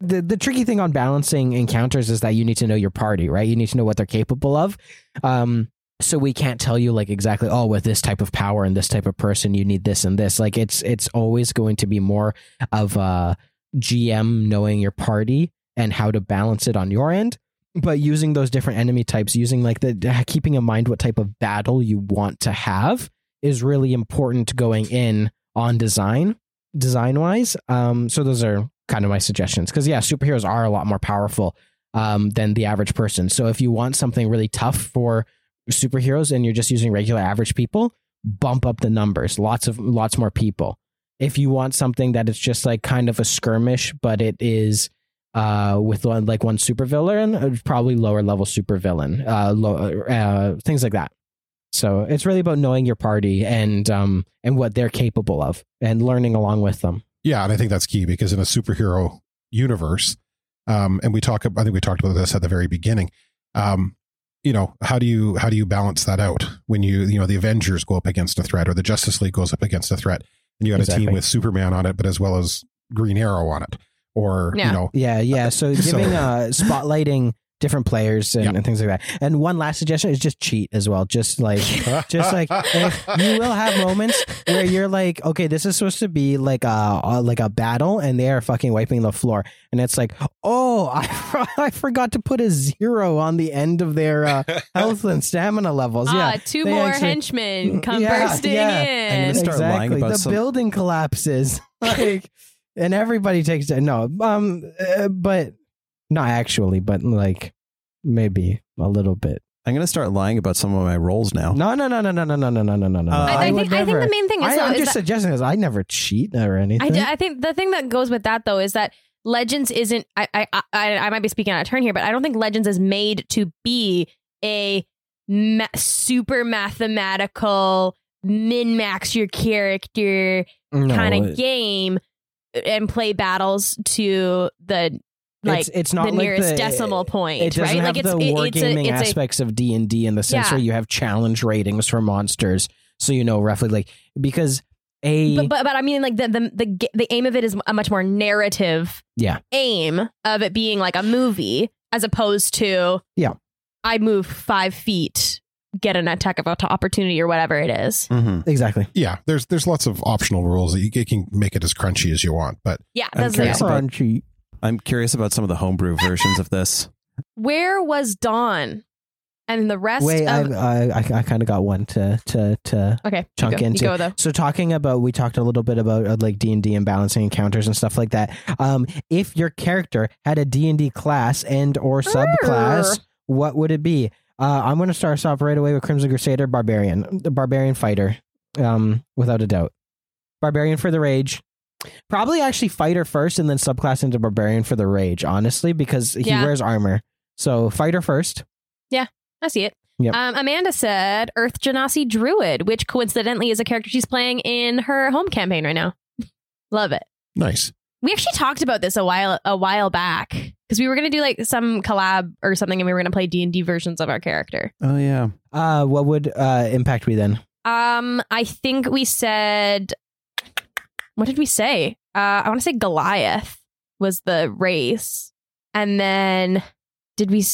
the the tricky thing on balancing encounters is that you need to know your party, right? You need to know what they're capable of. Um, so we can't tell you like exactly oh with this type of power and this type of person you need this and this. Like it's it's always going to be more of a gm knowing your party and how to balance it on your end but using those different enemy types using like the keeping in mind what type of battle you want to have is really important going in on design design wise um so those are kind of my suggestions because yeah superheroes are a lot more powerful um than the average person. So if you want something really tough for superheroes and you're just using regular average people, bump up the numbers. Lots of lots more people. If you want something that is just like kind of a skirmish, but it is uh with one like one supervillain, uh, probably lower level supervillain, uh, low, uh things like that. So it's really about knowing your party and um and what they're capable of and learning along with them. Yeah, and I think that's key because in a superhero universe, um, and we talk, I think we talked about this at the very beginning. Um, you know how do you how do you balance that out when you you know the avengers go up against a threat or the justice league goes up against a threat and you got exactly. a team with superman on it but as well as green arrow on it or yeah. you know yeah yeah so giving so, uh spotlighting different players and, and, things like that. And one last suggestion is just cheat as well. Just like, just like you will have moments where you're like, okay, this is supposed to be like a, a like a battle, and they are fucking wiping the floor, and it's like, oh, I, I forgot to put a zero on the end of their uh, health and stamina levels. Ah, yeah, two more actually, henchmen come yeah, bursting yeah. in. exactly. the some... building collapses. like and everybody takes it. No, um, uh, but not actually, but like maybe a little bit. I'm gonna start lying about some of my rolls now. No, no, no, no, no, no, no, no, no, no, no. Uh, I, I, think, I think the main thing is, I, though, I'm is just that, suggesting is I never cheat or anything. I, I think the thing that goes with that though is that Legends isn't. I, I I I might be speaking out of turn here, but I don't think Legends is made to be a ma- super mathematical min max your character no, kind of game and play battles to the like it's, it's not the like nearest the, decimal point, it right? like it's the wargaming aspects a, of D and D in the sense yeah. where you have challenge ratings for monsters, so you know roughly like because a but, but, but I mean like the, the the the aim of it is a much more narrative yeah aim of it being like a movie as opposed to yeah I move five feet get an attack of opportunity or whatever it is. Mm-hmm. Exactly. Yeah, there's there's lots of optional rules that you, you, can make it as crunchy as you want, but yeah, that's yeah. crunchy. I'm curious about some of the homebrew versions of this. Where was Dawn? And the rest. Wait, of... I I, I kind of got one to to to okay chunk go, into. Go, so talking about, we talked a little bit about uh, like D and D and balancing encounters and stuff like that. Um, if your character had a D and D class and or subclass, what would it be? Uh, I'm going to start us off right away with Crimson Crusader Barbarian, the Barbarian fighter, um, without a doubt. Barbarian for the rage, Probably actually fighter first and then subclass into barbarian for the rage, honestly, because he yeah. wears armor. So fighter first. Yeah, I see it. Yep. Um, Amanda said Earth Genasi Druid, which coincidentally is a character she's playing in her home campaign right now. Love it. Nice. We actually talked about this a while a while back because we were gonna do like some collab or something, and we were gonna play D and D versions of our character. Oh yeah. Uh, what would uh, impact be then? Um, I think we said what did we say? Uh, I want to say Goliath was the race, and then did we?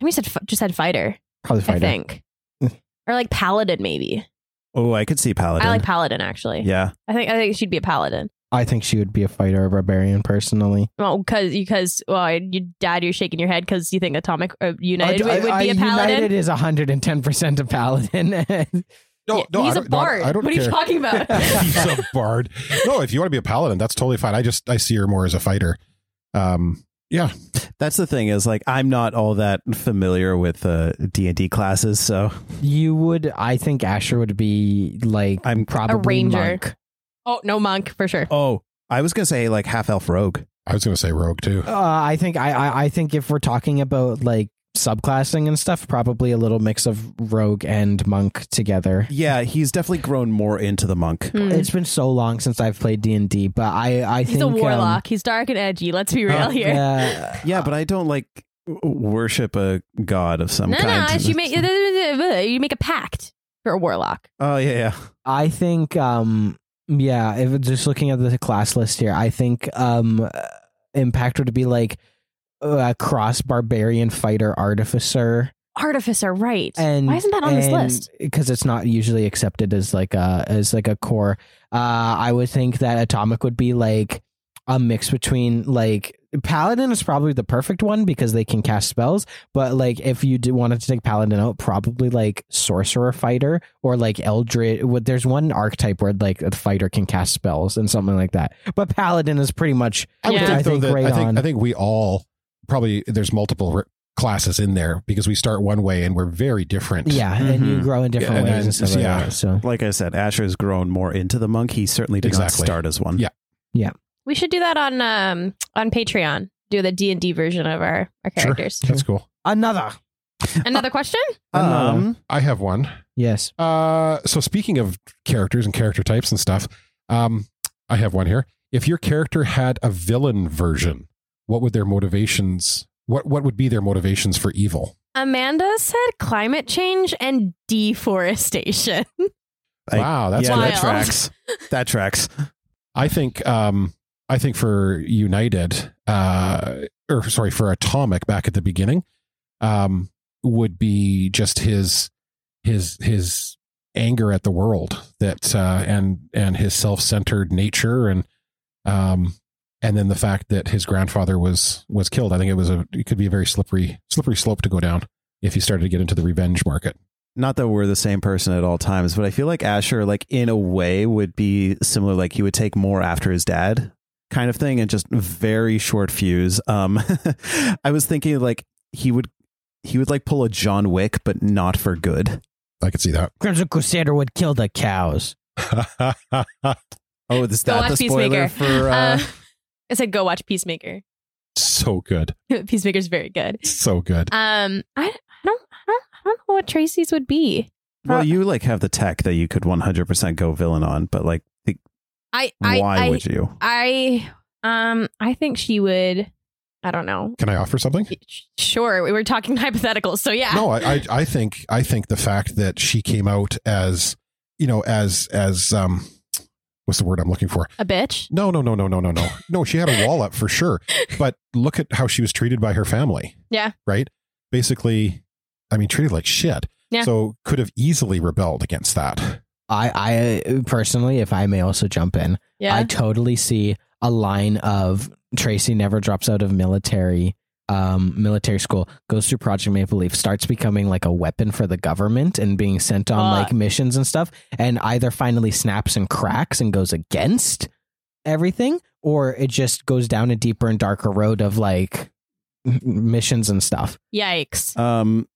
we said just said fighter. Probably fighter. I think, or like paladin maybe. Oh, I could see paladin. I like paladin actually. Yeah, I think I think she'd be a paladin. I think she would be a fighter or barbarian personally. Well, because because well, you dad, you're shaking your head because you think Atomic uh, United uh, would, would, be a paladin. United is 110 percent a paladin. No, no, he's I a don't, no, I- bard. I don't what are you talking about? He's a bard. No, if you want to be a paladin, that's totally fine. I just I see her more as a fighter. Um, yeah, That's the thing is like I'm not all that familiar with uh, D and D classes, so You would, I think Asher would be like I'm- probably a ranger. monk. oh, no monk for sure. oh, I was gonna say like half elf rogue. I was going to say rogue too. Uh, I think I, I I think if we're talking about like subclassing and stuff, probably a little mix of rogue and monk together. Yeah, he's definitely grown more into the monk. Hmm. It's been so long since I've played D and D, but I I He's think a um, warlock. He's dark and edgy. Let's be real uh, here. yeah, Yeah, but I don't like worship a god of some no, kind. no, you make you make a pact for a warlock. Oh yeah, yeah. I think um yeah, if just looking at the class list here, I think um impact would be like a cross barbarian fighter artificer Artificer, right? and Why isn't that on this list? because it's not usually accepted as like a as like a core uh i would think that atomic would be like a mix between like paladin is probably the perfect one because they can cast spells but like if you did wanted to take paladin out probably like sorcerer fighter or like eldritch what there's one archetype where like a fighter can cast spells and something like that but paladin is pretty much I would Yeah. think I though think that right I think on. I think we all probably there's multiple r- classes in there because we start one way and we're very different. yeah and you grow in different Yeah, ways and and- stuff like yeah. that so Like I said, Asher's grown more into the monk. He certainly did Exactly. not start as one. Yeah. Yeah. We should do that on um on Patreon. Do the D and D version of our our Sure. characters. That's cool. another Another question? Um, I have one. yes Uh, so speaking of characters and character types and stuff, um, I have one here. If your character had a villain version, what would their motivations? What what would be their motivations for evil? Amanda said climate change and deforestation. I- wow, that's yeah, wild. that tracks. That tracks. I think um I think for United uh or sorry for Atomic back at the beginning um would be just his his his anger at the world that uh and and his self-centered nature and um and then the fact that his grandfather was was killed I think it was a it could be a very slippery slippery slope to go down if you started to get into the revenge market Not that we're the same person at all times, but I feel like Asher, like in a way, would be similar. Like he would take more after his dad, kind of thing, and just very short fuse. Um, I was thinking like he would he would like pull a John Wick, but not for good. I could see that crimson crusader would kill the cows Oh, is Go that the watch spoiler Peacemaker. for? Uh, Uh, I said go watch Peacemaker. so good Peacemaker's very good. so good Um, I, I don't, I don't, I don't know what Tracy's would be. well, you like have the tech that you could one hundred percent go villain on, but like, the- I, I, why I, would you? I, um, I think she would. I don't know. can I offer something Sure, we were talking hypotheticals, so yeah. no I, I i think i think the fact that she came out as you know as as um what's the word I'm looking for? A bitch? No, no, no, no, no, no, no. no, she had a wall up for sure. But look at how she was treated by her family. Yeah. Right? Basically, I mean, treated like shit. Yeah. So could have easily rebelled against that. I, I personally, if I may also jump in, yeah. I totally see a line of Tracy never drops out of military um, military school, goes through Project Maple Leaf, starts becoming like a weapon for the government and being sent on Fuck. like missions and stuff, and either finally snaps and cracks and goes against everything, or it just goes down a deeper and darker road of like missions and stuff. Yikes. Um,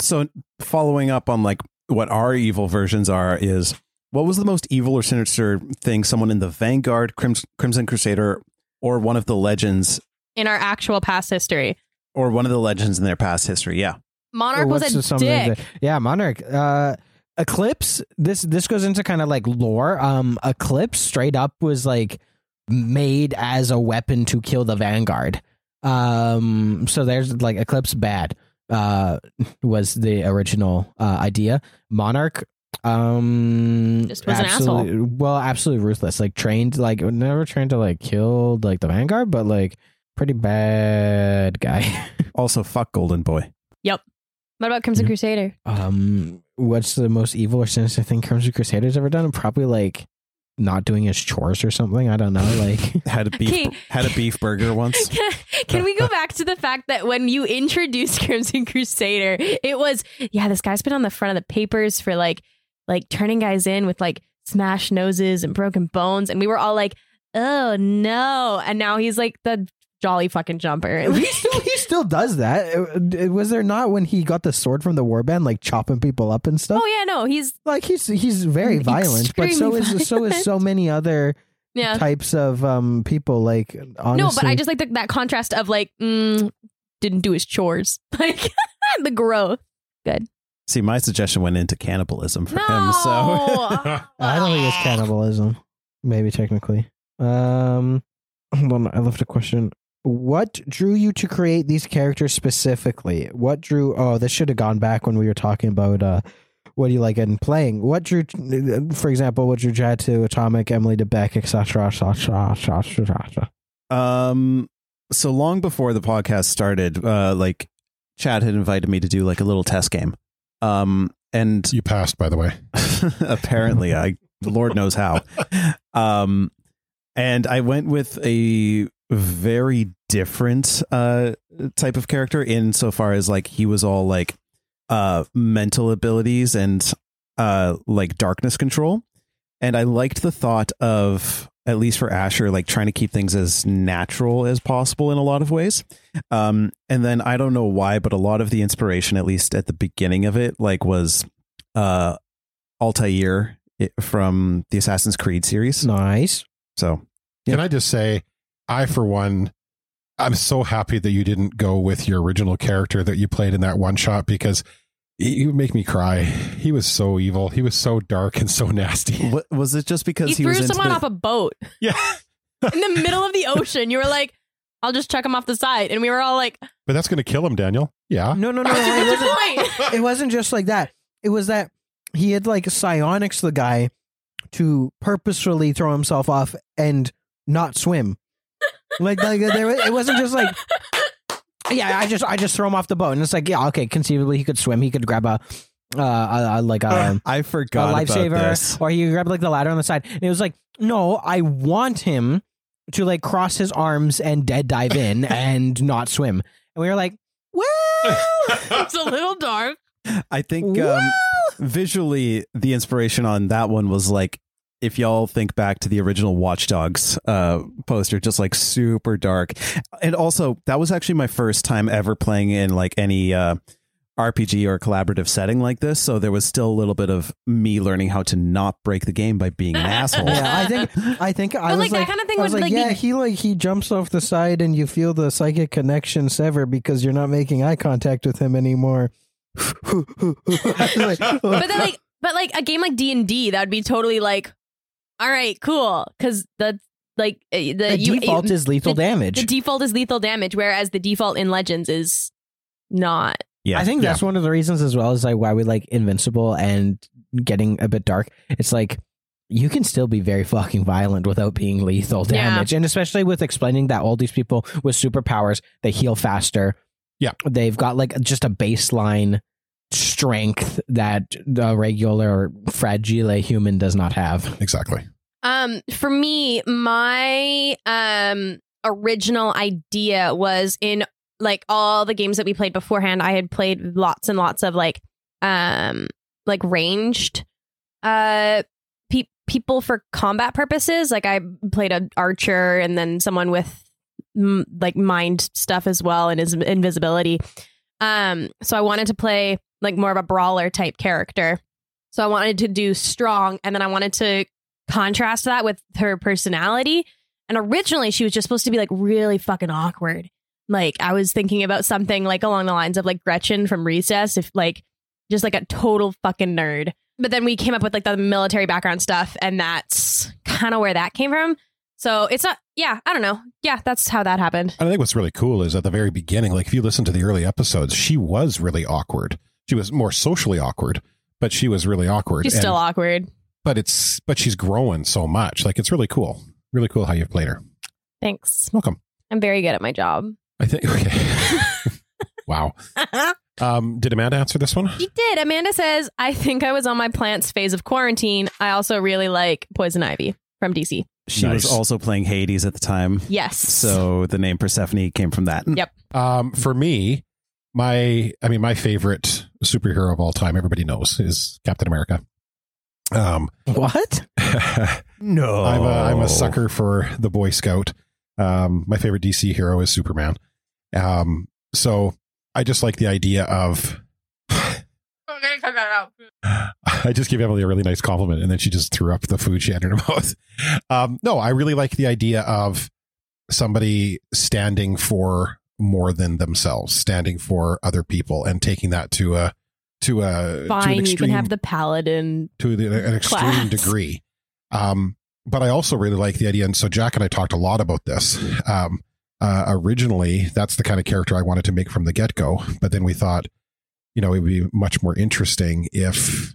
so following up on like what our evil versions are is what was the most evil or sinister thing someone in the Vanguard, Crims- Crimson Crusader, or one of the legends, In our actual past history, or one of the legends in their past history? Yeah, Monarch was what's a the- something dick. that- yeah, Monarch. Uh, Eclipse. This this goes into kind of like lore. Um, Eclipse straight up was like made as a weapon to kill the Vanguard. Um, so there's like Eclipse bad. Uh, was the original uh, idea. Monarch. Um, Just was an absolutely, Well, absolutely ruthless. Like trained, like never trained to like kill like the Vanguard, but like pretty bad guy. also fuck Golden Boy. Yep. What about Crimson Yeah. Crusader? Um, what's the most evil or sinister thing Crimson Crusader's ever done? Probably like not doing his chores or something. I don't know. Like, Had a beef Okay. had a beef burger once. Can, can we go back to the fact that when you introduced Crimson Crusader, it was, yeah, this guy's been on the front of the papers for like like turning guys in with like smashed noses and broken bones, and we were all like, "Oh no!" And now he's like the jolly fucking jumper. he, still, he still does that. It- it- was there not when he got the sword from the warband, like chopping people up and stuff? oh yeah, no, he's Like he's he's very violent, but so Extremely is so is so many other yeah. types of um people. Like honestly, No, but I just like the, that contrast of like mm, didn't do his chores, like the growth. Good. See, my suggestion went into cannibalism for no, him. So I don't think it's cannibalism. Maybe technically. Um, hold on. I left a question. What drew you to create these characters specifically? What drew? Oh, this should have gone back when we were talking about uh, what do you like in playing? What drew, for example, what drew Jad to Atomic, Emily to Beck, etc. etc. Um, so long before the podcast started, uh, like Chad had invited me to do like a little test game. Um, and You passed, by the way. apparently, I the Lord knows how. Um, and I went with a very different uh type of character insofar as like he was all like uh mental abilities and uh like darkness control. And I liked the thought of at least for Asher, like trying to keep things as natural as possible in a lot of ways. Um, and then I don't know why, but a lot of the inspiration, at least at the beginning of it, like was uh Altair i- from the Assassin's Creed series. Nice. So Can I just say, I, for one, I'm so happy that you didn't go with your original character that you played in that one shot because you would make me cry. He was so evil. He was so dark and so nasty. what, was it just because he, he, threw was someone the- off a boat Yeah. in the middle of the ocean. You were like, "I'll just chuck him off the side," and we were all like, But that's going to kill him, Daniel. Yeah. No, no, no. no. It wasn't, it wasn't just like that. It was that he had like psionics the guy to purposefully throw himself off and not swim. Like, like there, was- it wasn't just like, yeah, I just I just throw him off the boat, and it's like, yeah, okay, conceivably he could swim, he could grab a, uh, a, a like a. I A forgot about lifesaver, or he grabbed like the ladder on the side. And it was like, no, I want him to like cross his arms and dead dive in and not swim. And we were like, well, it's a little dark. I think well. um, visually the inspiration on that one was like if y'all think back to the original Watch Dogs uh, poster, just like super dark, and also that was actually my first time ever playing in like any uh, RPG or collaborative setting like this. So there was still a little bit of me learning how to not break the game by being an asshole. yeah, I think I think I But, was like, that like, kind of thing I was would, like, like, yeah, be- he like he jumps off the side and you feel the psychic connection sever because you're not making eye contact with him anymore. Like, But then like, but like a game like D and D, that would be totally like, all right, cool, because the like uh, the, the you, default you- is lethal the- damage. the default is lethal damage, whereas the default in Legends is not. Yeah. I think that's one of the reasons as well as like why we like Invincible and getting a bit dark. It's like you can still be very fucking violent without being lethal Yeah. damage. And especially with explaining that all these people with superpowers, they heal faster. Yeah. They've got like just a baseline strength that the regular fragile human does not have. Exactly. Um, for me, my um original idea was in like all the games that we played beforehand. I had played lots and lots of like um like ranged uh pe- people for combat purposes. Like I played an archer and then someone with like mind stuff as well and his invisibility. Um, so I wanted to play like more of a brawler type character. So I wanted to do strong, and then I wanted to contrast that with her personality. And originally, she was just supposed to be like really fucking awkward. Like I was thinking about something like along the lines of like Gretchen from Recess, if like just like a total fucking nerd. But then we came up with like the military background stuff, and that's kind of where that came from. So it's not, yeah, I don't know. Yeah, that's how that happened. I think what's really cool is at the very beginning, like if you listen to the early episodes, she was really awkward. She was more socially awkward, but she was really awkward. She's And- still awkward. but it's but she's growing so much. Like it's really cool. Really cool how you've played her. Thanks. Welcome. I'm very good at my job. I think okay. wow. Um, did Amanda answer this one? She did. Amanda says, I think I was on my plants phase of quarantine. I also really like Poison Ivy from DC. She was also playing Hades at the time. Yes. So the name Persephone came from that. Yep. Um, for me, my I mean my favorite superhero of all time, everybody knows, is Captain America. Um, What? No, I'm a, I'm a sucker for the Boy Scout. Um, my favorite DC hero is Superman. Um, so I just like the idea of. I just gave Emily a really nice compliment, and then she just threw up the food she had in her mouth. Um, no, I really like the idea of somebody standing for more than themselves, standing for other people, and taking that to a to a to an Fine, you can have the paladin. to the, an extreme Class. degree. Um, but I also really like the idea, and so Jack and I talked a lot about this. Um, uh, originally, that's the kind of character I wanted to make from the get go, but then we thought, you know, it would be much more interesting if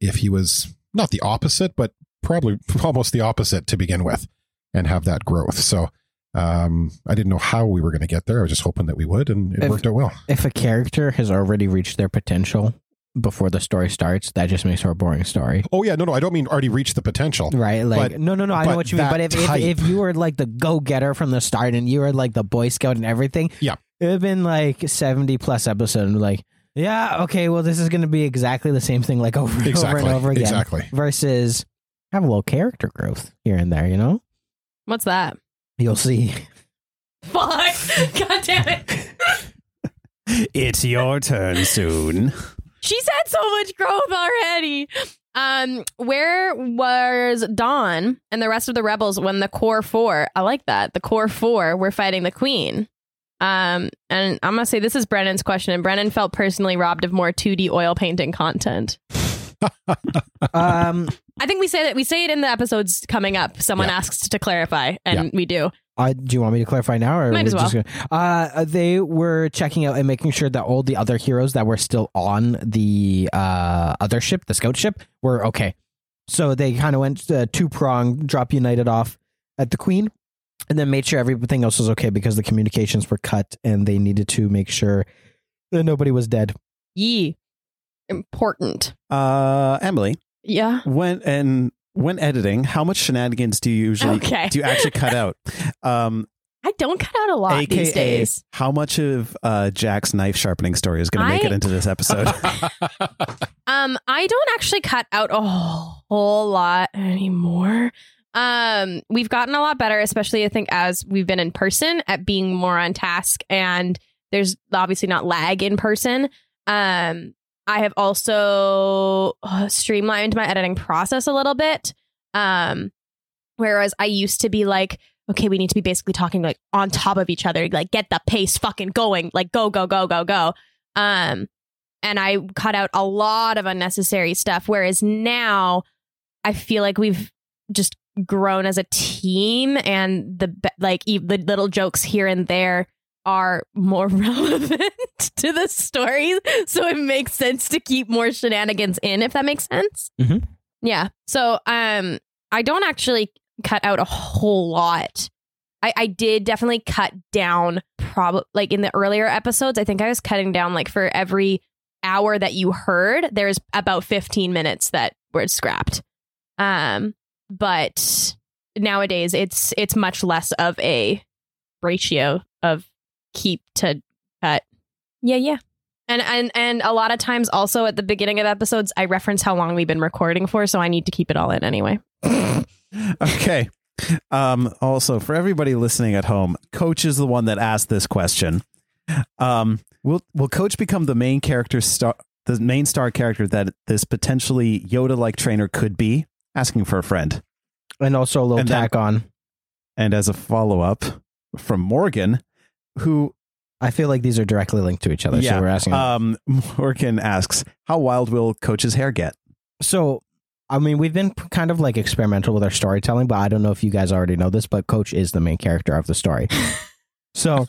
if he was not the opposite, but probably almost the opposite to begin with, and have that growth. So. Um, I didn't know how we were going to get there. I was just hoping that we would, and it If- worked out well. If a character has already reached their potential before the story starts, that just makes for a boring story. Oh yeah, no, no, I don't mean already reached the potential. Right, like But- no, no, no. I know what you mean. But if, if type- if you were like the go getter from the start and you were like the Boy Scout and everything, Yeah. it would have been like seventy plus episode, and Like, yeah, okay, well, this is going to be exactly the same thing, like over and Exactly, over and over again. exactly. Versus have a little character growth here and there. You know, What's that? You'll see. Fuck! God damn it! It's your turn soon. She's had so much growth already. Um, where was Dawn and the rest of the rebels when the core four? I like that. The core four were fighting the queen. Um, and I'm gonna say this is Brennan's question, and Brennan felt personally robbed of more 2D oil painting content. Um, I think we say that we say it in the episodes coming up. Someone Yeah. asks to clarify, and Yeah. we do. Uh, do you want me to clarify now, or Might as well. gonna, uh, they were checking out and making sure that all the other heroes that were still on the uh, other ship, the scout ship, were okay. So they kind of went uh, two prong, drop United off at the Queen, and then made sure everything else was okay because the communications were cut and they needed to make sure that nobody was dead. Yee, important. Uh, Emily, Yeah. when and when editing, how much shenanigans do you usually Okay. do you actually cut out? Um, I don't cut out a lot AKA, these days. how much of uh, Jack's knife sharpening story is going to make I- it into this episode? Um, I don't actually cut out a whole lot anymore. Um, we've gotten a lot better, especially I think as we've been in person at being more on task, and there's obviously not lag in person. Um, I have also uh, streamlined my editing process a little bit. Um, whereas I used to be like, okay, we need to be basically talking like on top of each other, like get the pace fucking going, like go, go, go, go, go. Um, and I cut out a lot of unnecessary stuff. Whereas now I feel like we've just grown as a team and the like e- the little jokes here and there are more relevant to the story so it makes sense to keep more shenanigans in if that makes sense. Mhm. yeah so um i don't actually cut out a whole lot. I i did definitely cut down probably like in the earlier episodes i think i was cutting down like for every hour that you heard there's about 15 minutes that were scrapped. Um but nowadays it's it's much less of a ratio of keep to cut yeah yeah and and and a lot of times also at the beginning of episodes i reference how long we've been recording for so i need to keep it all in anyway okay. Um, also, for everybody listening at home, Coach is the one that asked this question. Um, will will Coach become the main character star, the main star character that this potentially Yoda like trainer could be? Asking for a friend. And also a little And then- tack on. And as a follow up from Morgan, who I feel like these are directly linked to each other. Yeah, So we're asking. um, Morgan asks, "How wild will Coach's hair get?" So, I mean, we've been kind of like experimental with our storytelling, but I don't know if you guys already know this, but Coach is the main character of the story. so,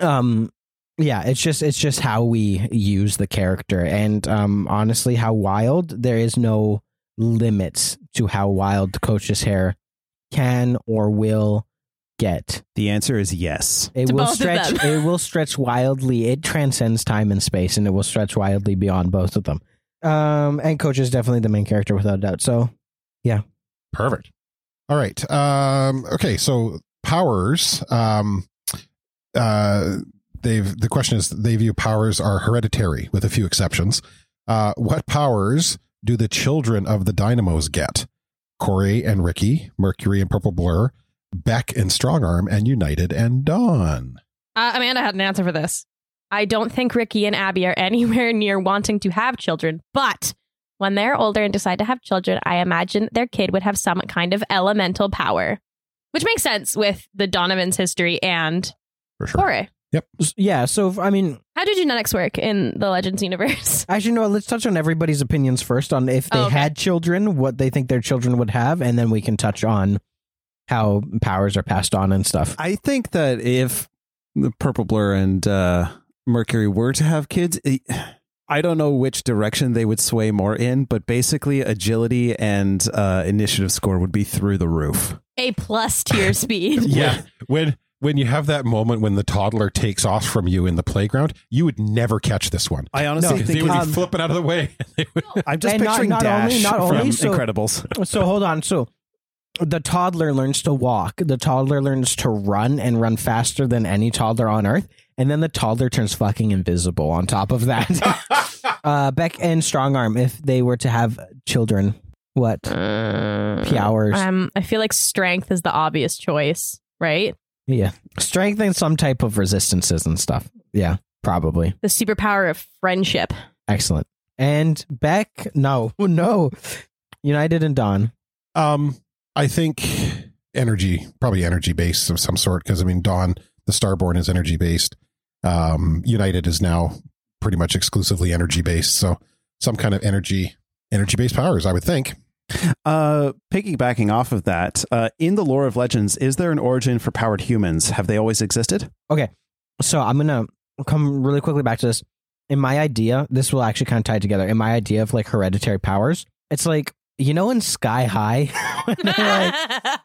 um, yeah, it's just it's just how we use the character, and um, honestly, how wild there is no limits to how wild Coach's hair can or will get. The answer is yes. It To will both of stretch. them. it will stretch wildly. It transcends time and space, and it will stretch wildly beyond both of them. Um, and Coach is definitely the main character without a doubt. So, yeah. Perfect. All right. Um, okay. So powers. Um, uh, they've the question is they view powers are hereditary with a few exceptions. Uh, what powers do the children of the Dynamos get? Corey and Ricky, Mercury and Purple Blur, Beck and Strongarm, and United and Dawn. Uh, Amanda had an answer for this. I don't think Ricky and Abby are anywhere near wanting to have children, but when they're older and decide to have children, I imagine their kid would have some kind of elemental power, which makes sense with the Donovan's history and For sure. Corey. Yeah. So if- I mean, How do genetics work in the Legends universe? actually, no. Let's touch on everybody's opinions first on if they Oh, okay. had children, what they think their children would have, and then we can touch on how powers are passed on and stuff. I think that if the Purple Blur and uh, Mercury were to have kids, it, I don't know which direction they would sway more in, but basically agility and uh, initiative score would be through the roof. A plus tier speed. Yeah. When when you have that moment when the toddler takes off from you in the playground, you would never catch this one. I honestly No, They think would be um, flipping out of the way. Would- I'm just And not- picturing not Dash only- not from only, so- Incredibles. So hold on. So the toddler learns to walk. The toddler learns to run and run faster than any toddler on Earth. And then the toddler turns fucking invisible on top of that. uh, Beck and Strongarm, if they were to have children, what? Uh, Powers. Um, I feel like strength is the obvious choice, right? Yeah. Strength and some type of resistances and stuff. Yeah, probably. The superpower of friendship. Excellent. And Beck, no, no. United and Dawn. Um, I think energy, probably energy based of some sort, because I mean, Dawn, the Starborn is energy based. Um, United is now pretty much exclusively energy based. So some kind of energy, energy based powers, I would think. Uh, piggybacking off of that, uh, in the lore of legends, is there an origin for powered humans? Have they always existed? Okay, so I'm gonna come really quickly back to this. In my idea, this will actually kind of tie together. In my idea of like hereditary powers, it's like you know in Sky High when they're like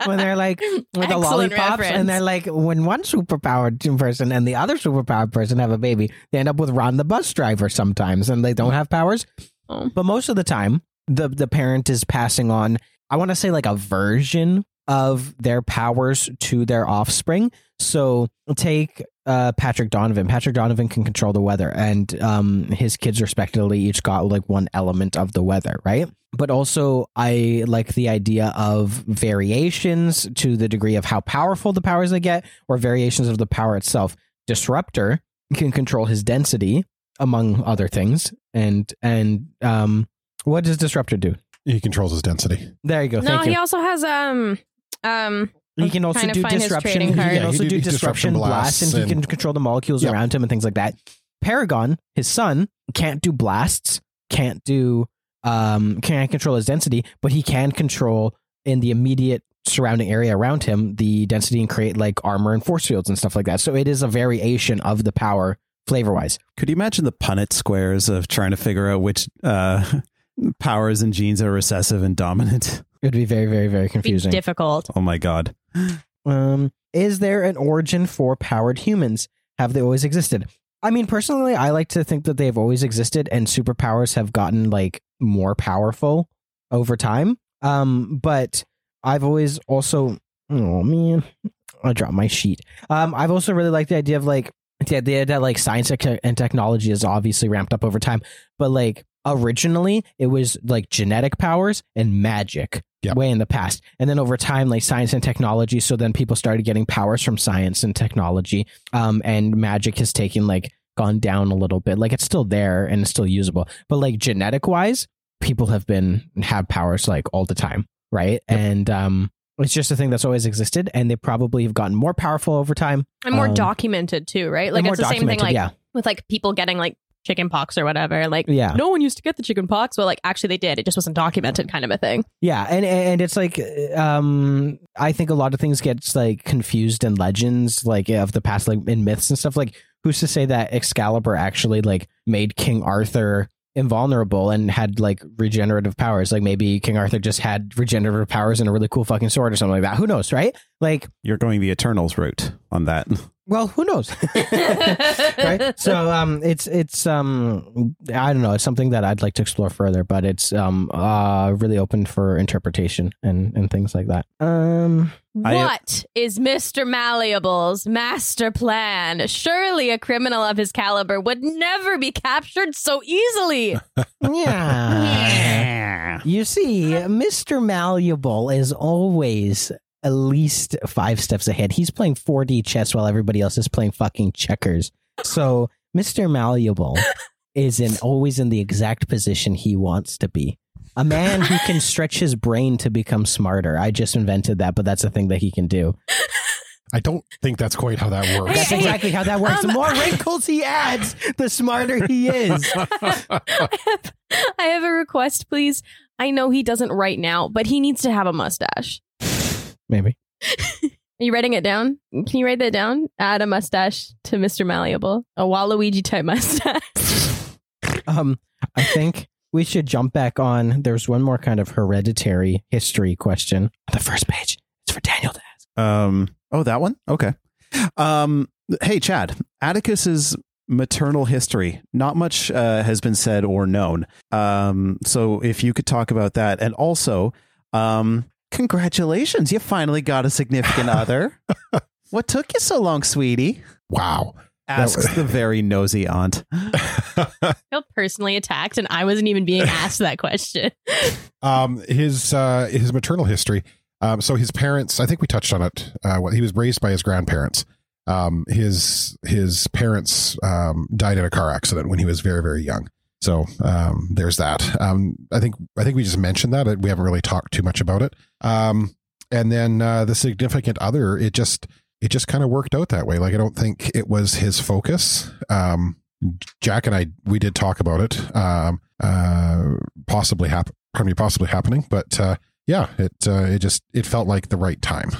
when they're like with the lollipops reference. and they're like when one superpowered person and the other superpowered person have a baby, they end up with Ron the bus driver sometimes, and they don't have powers. Oh. But most of the time, the the parent is passing on. I want to say like a version of their powers to their offspring. So take uh, Patrick Donovan. Patrick Donovan can control the weather, and um, his kids respectively each got like one element of the weather, right? But also, I like the idea of variations to the degree of how powerful the powers they get, or variations of the power itself. Disruptor can control his density, among other things, and and um, what does Disruptor do? He controls his density. There you go. no, Thank he you. also has um um. He can also do find disruption. He can Yeah, also he do do disruption disruption blasts, and, blasts he can control the molecules Yep. around him and things like that. Paragon, his son, can't do blasts, can't do um can't control his density, but he can control in the immediate surrounding area around him the density and create like armor and force fields and stuff like that. So it is a variation of the power flavor wise. Could you imagine the Punnett squares of trying to figure out which uh, powers and genes are recessive and dominant? It would be very, very, very Be confusing. difficult. Oh my god. Um, is there an origin for powered humans? Have they always existed? I mean, personally, I like to think that they've always existed, and superpowers have gotten like more powerful over time. Um, but I've always also, oh man, I dropped my sheet. Um, I've also really liked the idea of like the idea that like science and technology is obviously ramped up over time, but like originally it was like genetic powers and magic Yep. way in the past. And then over time, like science and technology. So then people started getting powers from science and technology. Um, and magic has taken like gone down a little bit. Like it's still there and it's still usable. But like genetic wise, people have been have powers like all the time. Right. And um it's just a thing that's always existed and they probably have gotten more powerful over time. And more Um, documented too, right? Like it's the same thing like yeah. with like people getting like chicken pox or whatever. Like Yeah. no one used to get the chicken pox, but like actually they did. It just wasn't documented kind of a thing. Yeah, and and it's like um I think a lot of things gets like confused in legends like of the past like in myths and stuff like who's to say that Excalibur actually like made King Arthur invulnerable and had like regenerative powers like maybe King Arthur just had regenerative powers and a really cool fucking sword or something like that who knows right like You're going the Eternals route on that. well who knows right so um it's it's um i don't know it's something that i'd like to explore further but it's um uh really open for interpretation and and things like that um I- What is Mr. Malleable's master plan? Surely a criminal of his caliber would never be captured so easily. yeah Yeah. You see, Mr. Malleable is always at least five steps ahead. He's playing 4D chess while everybody else is playing fucking checkers. So Mr. Malleable is in always in the exact position he wants to be. A man who can stretch his brain to become smarter. I just invented that, but that's a thing that he can do. I don't think that's quite how that works. That's exactly how that works. the Um, more wrinkles he adds, the smarter he is. I have, I have a request, please. I know he doesn't right now, but he needs to have a mustache. Maybe. Are you writing it down? Can you write that down? Add a mustache to Mr. Malleable. A Waluigi type mustache. Um, I think we should jump back on. There's one more kind of hereditary history question. The first page. It's for Daniel to ask. Um. Oh, that one. Okay. Um. Hey, Chad. Atticus's maternal history. Not much uh, has been said or known. Um. So if you could talk about that, and also, um, congratulations, you finally got a significant other. What took you so long, sweetie? wow. Asks was- the very nosy aunt. I feel personally attacked, and I wasn't even being asked that question. um, his uh, his maternal history. Um, so his parents, I think we touched on it. Uh, he was raised by his grandparents. Um, his his parents um, died in a car accident when he was very very young. So um, there's that. Um, I think I think we just mentioned that. We haven't really talked too much about it. Um, and then uh, the significant other, it just it just kind of worked out that way. Like I don't think it was his focus. Um, Jack and I we did talk about it. Um, uh, possibly happen. Pardon possibly happening, but uh, yeah, it uh, it just it felt like the right time.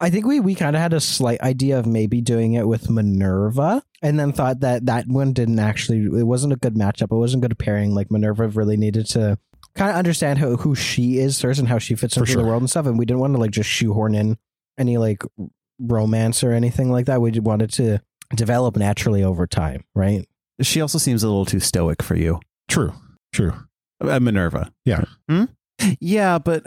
I think we, we kind of had a slight idea of maybe doing it with Minerva and then thought that that one didn't actually, it wasn't a good matchup. It wasn't good pairing. Like Minerva really needed to kind of understand who, who she is first and how she fits For into the world and stuff. And we didn't want to like just shoehorn in any like romance or anything like that. We just wanted to develop naturally over time, right? She also seems a little too stoic for you, True, true. uh, Minerva. Yeah. Hmm? Yeah, but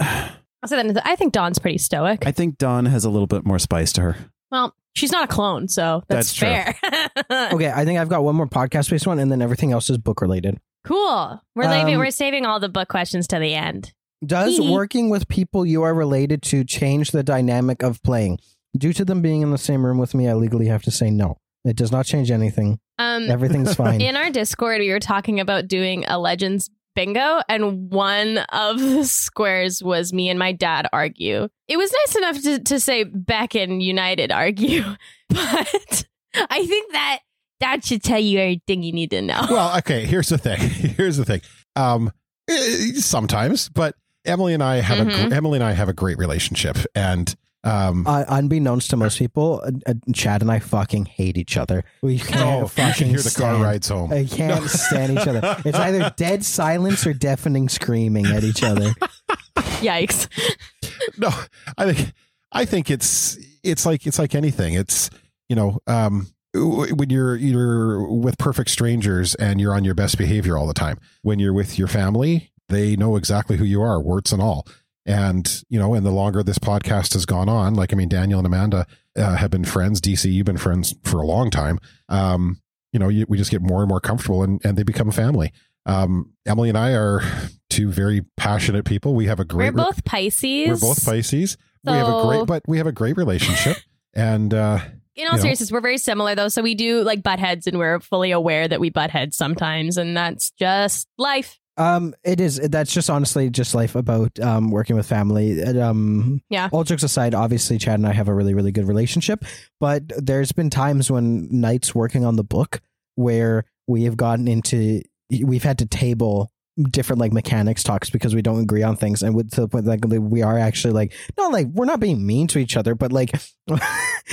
I'll say that I think Dawn's pretty stoic. I think Dawn has a little bit more spice to her. well, she's not a clone, so that's, That's fair. Okay. I think I've got one more podcast based one and then everything else is book related. Cool. We're leaving. Um, We're saving all the book questions to the end. Does Hee hee. working with people you are related to change the dynamic of playing? Due to them being in the same room with me, I legally have to say no. It does not change anything. Um, Everything's fine. in our Discord, we were talking about doing a Legends bingo, and one of the squares was me and my dad argue. It was nice enough to, to say Beck and United argue, but I think that that should tell you everything you need to know. Well, okay. Here's the thing. Here's the thing. Um, eh, sometimes, but Emily and I have a Mhm. gr- Emily and I have a great relationship, and um, Uh, unbeknownst to most people, uh, uh, Chad and I fucking hate each other. We can't oh, you fucking can hear the car stand- rides home. I can't No. stand each other. It's either dead silence or deafening screaming at each other. Yikes. no, I think I think it's it's like it's like anything. It's you know um, when you're you're with perfect strangers and you're on your best behavior all the time. When you're with your family, they know exactly who you are, warts and all. And you know, and the longer this podcast has gone on, like I mean, Daniel and Amanda uh, have been friends. DC, you've been friends for a long time. Um, you know, you, we just get more and more comfortable, and and they become family. Um, Emily and I are two very passionate people. We have a great. We're both Pisces. We're both Pisces. we have a great, but we have a great relationship. and uh, In all you know. seriousness, we're very similar though. So we do like butt heads and we're fully aware that we butt heads sometimes, and that's just life. Um, it is. That's just honestly just life about um working with family. And, Um, Yeah. All jokes aside, obviously Chad and I have a really really good relationship, but there's been times when nights working on the book where we have gotten into we've had to table different like mechanics talks because we don't agree on things and with to the point like we are actually like not like we're not being mean to each other but like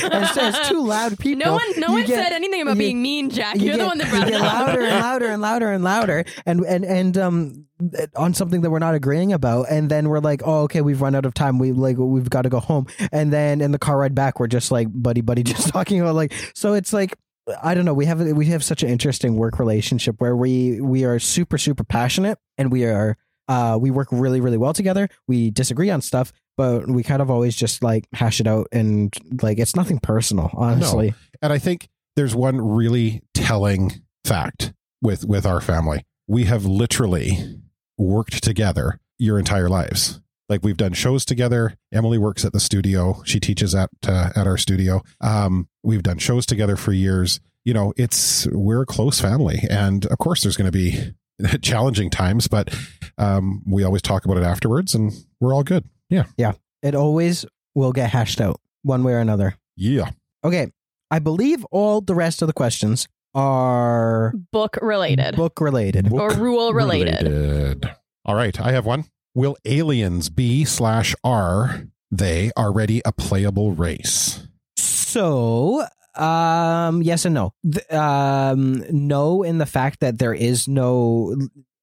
as, as two loud people no one, no one get- said anything about you- being mean, Jack. you You're the one that brought it get up. louder and louder and louder and louder and and and um on something that we're not agreeing about and then we're like oh okay we've run out of time we like we've got to go home and then in the car ride back we're just like buddy buddy just talking about like so it's like I don't know we have we have such an interesting work relationship where we we are super super passionate and we are uh we work really really well together we disagree on stuff but we kind of always just like hash it out and like it's nothing personal honestly and I think there's one really telling fact with with our family. We have literally worked together your entire lives. Like we've done shows together. Emily works at the studio. She teaches at uh, at our studio. Um, we've done shows together for years. You know, it's we're a close family, and of course, there's going to be challenging times, but um, we always talk about it afterwards, and we're all good. Yeah, yeah. It always will get hashed out one way or another. yeah. Okay. I believe all the rest of the questions are Book related book related. or rule related. Related. All right, I have one. Will aliens be slash are they already a playable race? So, um, yes and no. Um, no, in the fact that there is no,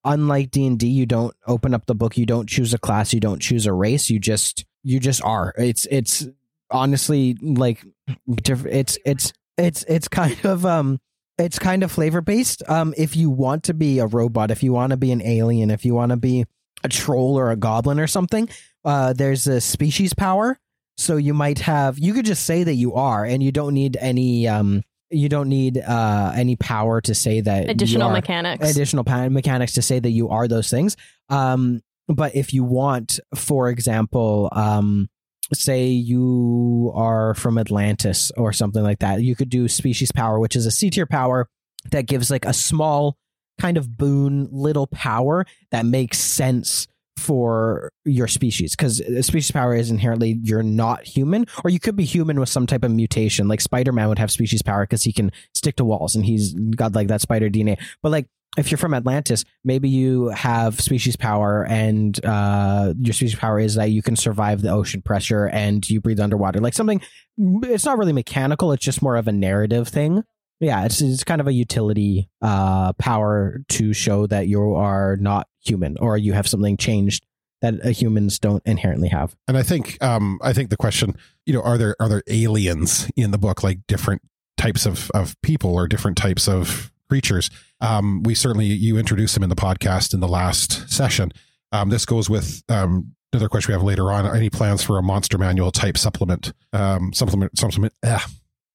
unlike D and D, you don't open up the book, you don't choose a class, you don't choose a race, you just you just are. It's it's honestly like it's it's it's it's kind of um it's kind of flavor based. Um, if you want to be a robot, if you want to be an alien, if you want to be a troll or a goblin or something, uh, there's a species power. So you might have you could just say that you are, and you don't need any um you don't need uh any power to say that you Additional are- mechanics. additional pa- mechanics to say that you are those things. Um, but if you want, for example, um, say you are from Atlantis or something like that, you could do species power, which is a C tier power that gives like a small kind of boon little power that makes sense for your species because species power is inherently you're not human or you could be human with some type of mutation. Like spider-man would have species power because he can stick to walls and he's got like that spider dna but like if you're from atlantis maybe you have species power and uh your species power is that you can survive the ocean pressure and you breathe underwater. Like something it's not really mechanical it's just more of a narrative thing yeah it's, it's kind of a utility uh power to show that you are not human or you have something changed that uh, humans don't inherently have And I think um I think the question, you know, are there are there aliens in the book like different types of of people or different types of creatures? Um we certainly you introduced them in the podcast in the last session. Um this goes with um another question we have later on. Any plans for a monster manual type supplement? Um supplement supplement ah,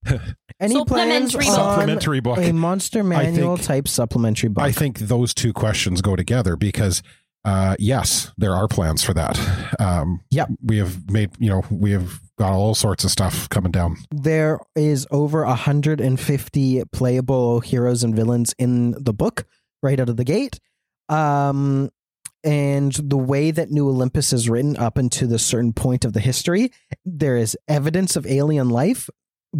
any plans Supplementary on book. supplementary book. a monster manual think- type supplementary book I think those two questions go together because, uh, yes, there are plans for that. Um, Yep. we have made, you know, we have got all sorts of stuff coming down. there is over 150 playable heroes and villains in the book right out of the gate um and the way that new olympus is written up into the certain point of the history there is evidence of alien life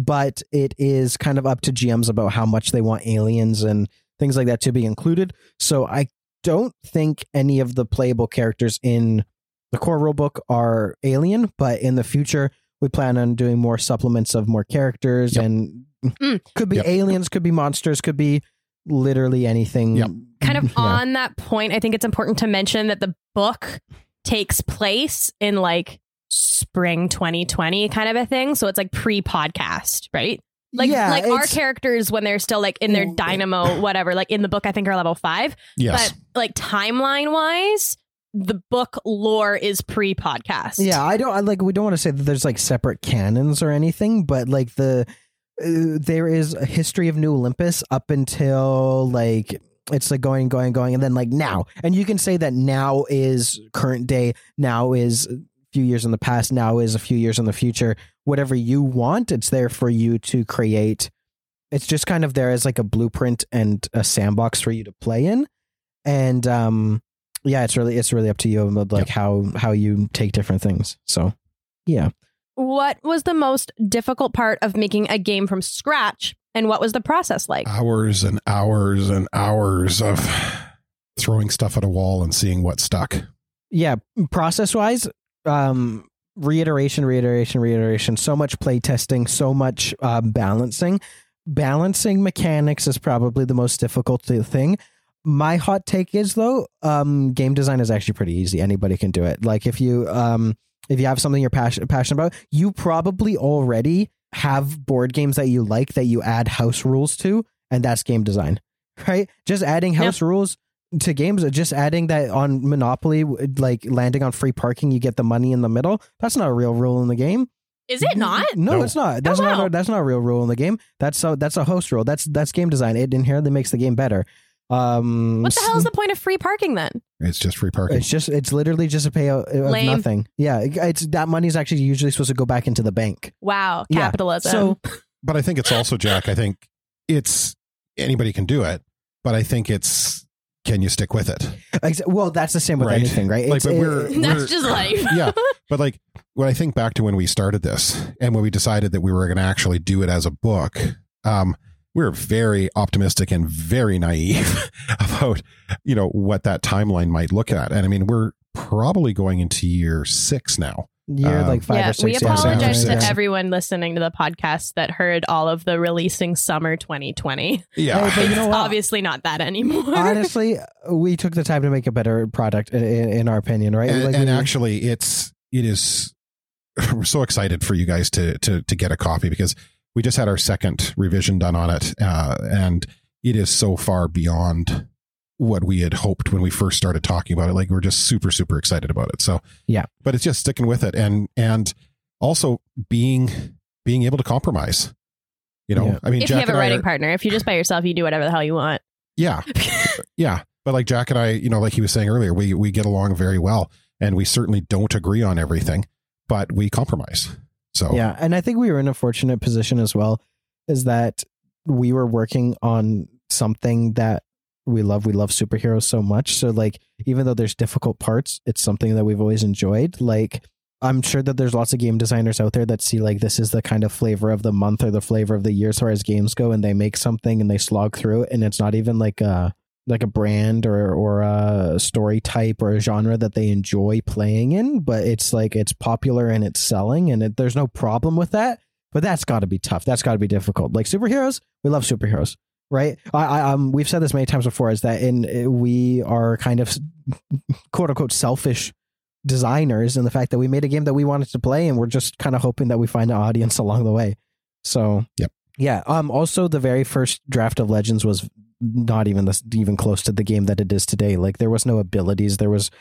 but it is kind of up to gms about how much they want aliens and things like that to be included so i don't think any of the playable characters in the core rulebook are alien but in the future we plan on doing more supplements of more characters Yep. and Mm. could be Yep. aliens could be monsters could be literally anything Yep. kind of Yeah. on that point, I think it's important to mention that the book takes place in like spring 2020 kind of a thing. So it's like pre podcast, right? Like yeah, like our characters when they're still like in their dynamo, whatever, like in the book, I think are level five. Yes. But like timeline wise, the book lore is pre podcast. yeah i don't I, like we don't want to say that there's like separate canons or anything but like the uh, there is a history of new olympus up until like it's like going going going and then like now and you can say that now is current day now is a few years in the past now is a few years in the future. Whatever you want it's there for you to create. It's just kind of there as like a blueprint and a sandbox for you to play in. And um yeah it's really it's really up to you about like how how you take different things. So yeah. What was the most difficult part of making a game from scratch and what was the process like? hours and hours and hours of throwing stuff at a wall and seeing what stuck. yeah process wise um reiteration reiteration reiteration. So much play testing so much uh, balancing. Balancing mechanics is probably the most difficult thing. My hot take is though um game design is actually pretty easy. Anybody can do it. Like if you um if you have something you're passionate passionate about you probably already have board games that you like that you add house rules to and that's game design right? Just adding Yep. house rules to games just adding that on monopoly like landing on free parking you get the money in the middle that's not a real rule in the game Is it not? no, No. it's not that's Oh, not a, that's not a real rule in the game that's a, that's a host rule that's that's game design it inherently makes the game better um What the hell is the point of free parking then? It's just free parking. It's just it's literally just a payout of Lame. nothing. Yeah, it's that money's actually usually supposed to go back into the bank. Wow, Yeah. capitalism. So but I think it's also Jack. I think it's anybody can do it, but I think it's can you stick with it? well, that's the same with Right. anything, right? Like, It's- but we're- it- that's we're- just life. yeah, but like when I think back to when we started this and when we decided that we were going to actually do it as a book, um, we were very optimistic and very naive about you know what that timeline might look at. And I mean, we're probably going into year six now. You're um, like five yeah, or six. we apologize in. to Yeah. everyone listening to the podcast that heard all of the releasing summer 2020. Yeah, Hey, but you know what? obviously not that anymore. Honestly, we took the time to make a better product, in, in, in our opinion, right? and, Like, and we- actually it's it is we're so excited for you guys to to to get a copy because we just had our second revision done on it uh, and it is so far beyond what we had hoped when we first started talking about it. Like we're just super super excited about it. So Yeah. but it's just sticking with it. And and also being being able to compromise. You know Yeah. i mean if you Jack have a writing are- partner, if you're just by yourself, you do whatever the hell you want. yeah. Yeah. But like jack and i you know like he was saying earlier we we get along very well and we certainly don't agree on everything but we compromise. So Yeah, and I think we were in a fortunate position as well, is that we were working on something that we love. We love superheroes so much. So like, even though there's difficult parts, it's something that we've always enjoyed. Like, I'm sure that there's lots of game designers out there that see like this is the kind of flavor of the month or the flavor of the year as far as games go, and they make something and they slog through it, and it's not even like a like a brand or or a story type or a genre that they enjoy playing in, but it's like it's popular and it's selling, and it, there's no problem with that. But that's got to be tough. That's got to be difficult. Like superheroes, we love superheroes, right? I, I um, we've said this many times before, is that in uh, we are kind of quote unquote selfish designers in the fact that we made a game that we wanted to play, and we're just kind of hoping that we find an audience along the way. So, Yep. yeah. Um. Also, the very first draft of Legends was not even this even close to the game that it is today. Like there was no abilities. There was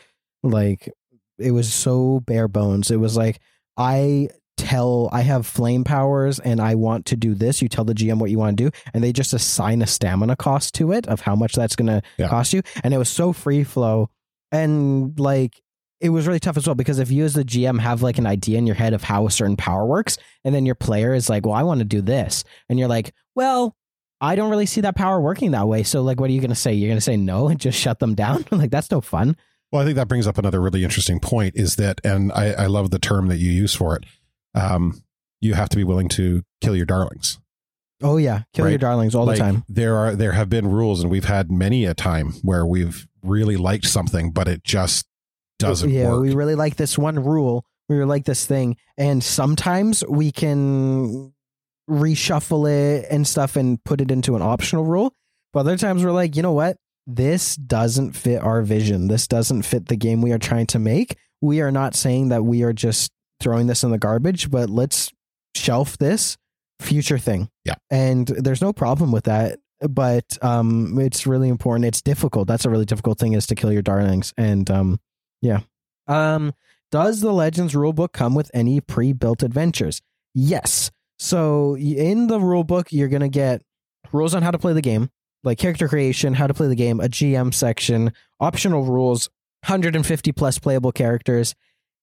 like it was so bare bones. It was like I tell I have flame powers and I want to do this. You tell the GM what you want to do, and they just assign a stamina cost to it of how much that's going to Yeah. cost you. And it was so free flow, and like it was really tough as well because if you as the GM have like an idea in your head of how a certain power works, and then your player is like, "Well, I want to do this," and you're like, "Well." I don't really see that power working that way. So, like, what are you going to say? You're going to say no and just shut them down? like, that's no fun. Well, I think that brings up another really interesting point is that, and I, I love the term that you use for it. Um, you have to be willing to kill your darlings. Oh yeah, kill Right. your darlings all Like, the time. There are there have been rules, and we've had many a time where we've really liked something, but it just doesn't yeah, work. we really like this one rule. We really like this thing, and sometimes we can reshuffle it and stuff and put it into an optional rule. But other times we're like, you know what? This doesn't fit our vision. This doesn't fit the game we are trying to make. We are not saying that we are just throwing this in the garbage, but let's shelf this future thing. Yeah. And there's no problem with that. But um it's really important. It's difficult. That's a really difficult thing is to kill your darlings. And um yeah. Um does the Legends rulebook come with any pre-built adventures? Yes. So in the rulebook, you're gonna get rules on how to play the game, like character creation, how to play the game, a GM section, optional rules, 150 plus playable characters,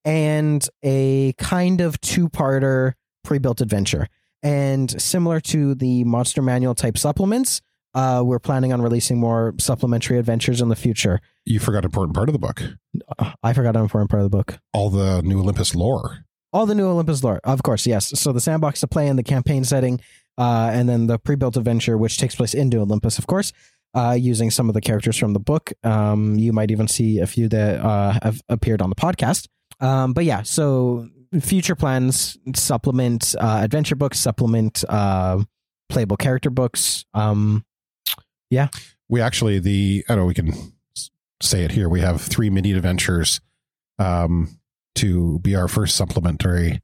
and a kind of two-parter pre-built adventure. And similar to the monster manual type supplements, uh, we're planning on releasing more supplementary adventures in the future. you forgot an important part of the book. I forgot an important part of the book. All the new Olympus lore. All the new Olympus lore, of course, yes. So the sandbox to play in the campaign setting, uh, and then the pre-built adventure, which takes place into Olympus, of course, uh, using some of the characters from the book. Um, you might even see a few that uh, have appeared on the podcast. Um, but yeah, so future plans supplement uh, adventure books, supplement uh, playable character books. Um, yeah, We actually the I don't know we can say it here. We have three mini adventures um, to be our first supplementary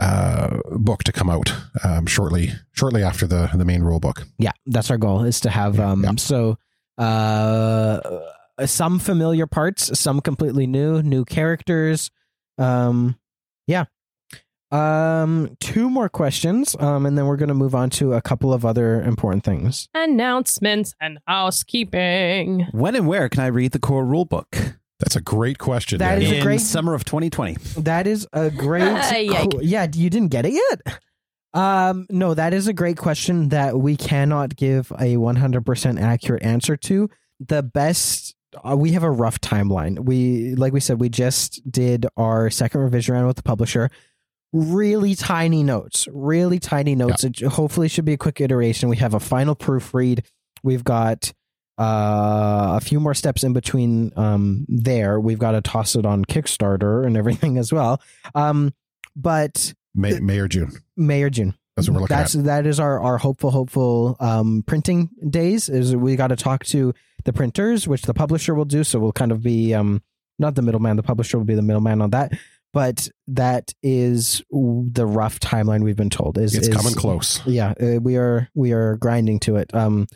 uh, book to come out um, shortly shortly after the the main rule book. Yeah, that's our goal is to have Yeah, um yeah. so uh some familiar parts, some completely new, new characters. Um yeah. Um two more questions um and then we're going to move on to a couple of other important things. Announcements and housekeeping. When and where can I read the core rulebook? That's a great question. That Daniel. is a in great- summer of 2020. That is a great. Yike. oh, yeah, you didn't get it yet. Um, no, that is a great question that we cannot give a 100% accurate answer to. The best, uh, we have a rough timeline. We, like we said, we just did our second revision round with the publisher. Really tiny notes, really tiny notes. It hopefully should be a quick iteration. We have a final proofread. We've got uh, a few more steps in between um, there. We've got to toss it on Kickstarter and everything as well. Um, but May, May or June. May or June. That's what we're looking That's at. that is our our hopeful hopeful um, printing days. Is we got to talk to the printers, which the publisher will do. So we'll kind of be um, not the middleman. The publisher will be the middleman on that. But that is the rough timeline we've been told. Is It's is- coming close. Yeah, uh, we are we are grinding to it. Um,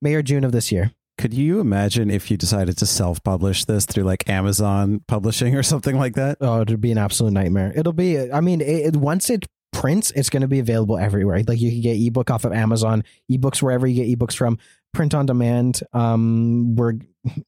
May or June of this year. Could you imagine if you decided to self-publish this through like Amazon Publishing or something like that? Oh, it'd be an absolute nightmare. It'll be. I mean, it, it- once it prints, it's going to be available everywhere. Like you can get ebook off of Amazon, ebooks wherever you get ebooks from, print on demand. Um, we're.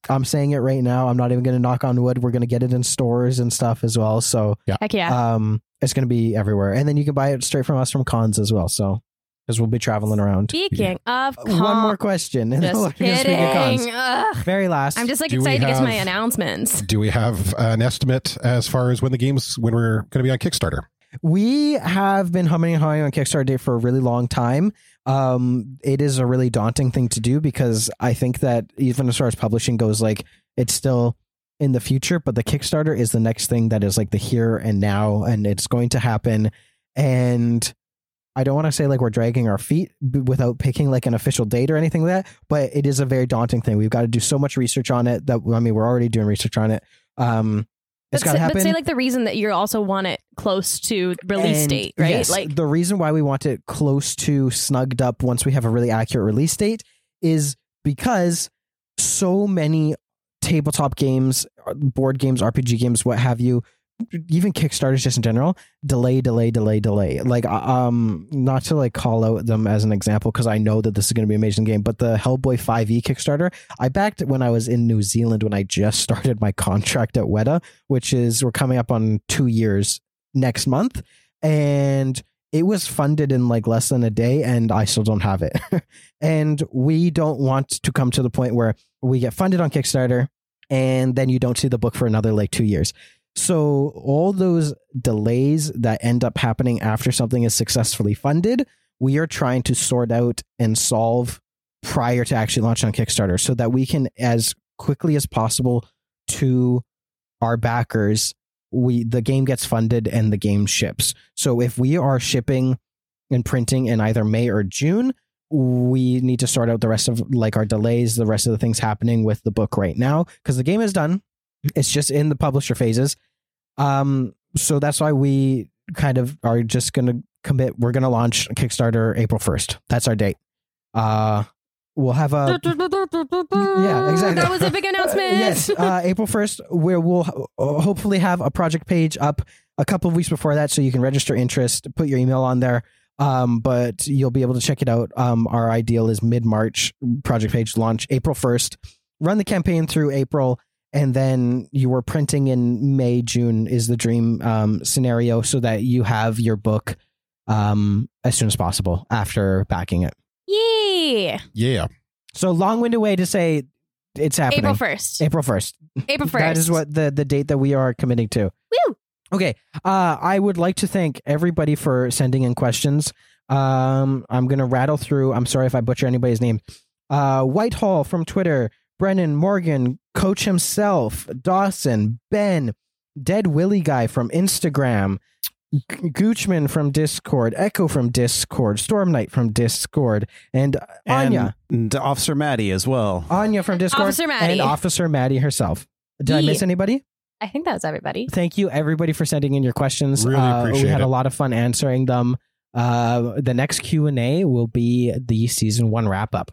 I'm saying it right now. I'm not even going to knock on wood. We're going to get it in stores and stuff as well. So, yeah, Heck yeah. um, it's going to be everywhere, and then you can buy it straight from us from cons as well. So, because we'll be traveling around. Speaking of cons, One more question, and then we're Just gonna speak of cons. kidding. Very last. I'm just like Do we excited to get to my announcements. Do we have an estimate as far as when the game's when we're going to be on Kickstarter? We have been humming and hawing on Kickstarter Day for a really long time. Um, it is a really daunting thing to do because I think that even as far as publishing goes, like it's still in the future, but the Kickstarter is the next thing that is like the here and now, and it's going to happen. And I don't want to say like we're dragging our feet without picking like an official date or anything like that, but it is a very daunting thing. We've got to do so much research on it that I mean we're already doing research on it. Um, it's got to happen. but say like the reason that you also want it close to release And date, right? yes, like the reason why we want it close to snugged up once we have a really accurate release date is because so many tabletop games, uh, board games, RPG games, what have you, even Kickstarters just in general, delay, delay, delay, delay. Like, uh, um, not to like call out them as an example because I know that this is going to be an amazing game, but the Hellboy 5e Kickstarter, I backed when I was in New Zealand when I just started my contract at Weta, which is we're coming up on two years next month, and it was funded in like less than a day, and I still don't have it. and we don't want to come to the point where we get funded on Kickstarter and then you don't see the book for another like two years. So all those delays that end up happening after something is successfully funded, we are trying to sort out and solve prior to actually launching on Kickstarter so that we can as quickly as possible to our backers we the game gets funded and the game ships. So if we are shipping and printing in either May or June, we need to sort out the rest of like our delays, the rest of the things happening with the book right now because the game is done. It's just in the publisher phases. Um, so that's why we kind of are just going to commit. We're going to launch Kickstarter April 1st. That's our date. Uh, we'll have a yeah, exactly. That was a big announcement. yes, uh, April 1st, where we'll hopefully have a project page up a couple of weeks before that so you can register interest, put your email on there. Um, but you'll be able to check it out. Um, our ideal is mid March project page launch April 1st. Run the campaign through April, and then you were printing in May, June is the dream um, scenario so that you have your book um, as soon as possible after backing it. Yeah. Yeah. So long winded way to say it's happening. April 1st. April 1st. April 1st. That is what the the date that we are committing to. Woo! Okay. Uh, I would like to thank everybody for sending in questions. Um, I'm gonna rattle through. I'm sorry if I butcher anybody's name. Uh, Whitehall from Twitter, Brennan Morgan, Coach himself, Dawson, Ben, Dead Willie guy from Instagram, G- Goochman from Discord, Echo from Discord, Storm Knight from Discord, and Anya. And, and Officer Maddie as well. Anya from Discord, Officer Maddie. and Officer Maddie herself. Did I miss anybody? I think that was everybody. Thank you, everybody, for sending in your questions. Really Uh, appreciate We had it. a lot of fun answering them. Uh, the next Q and A will be the season one wrap up.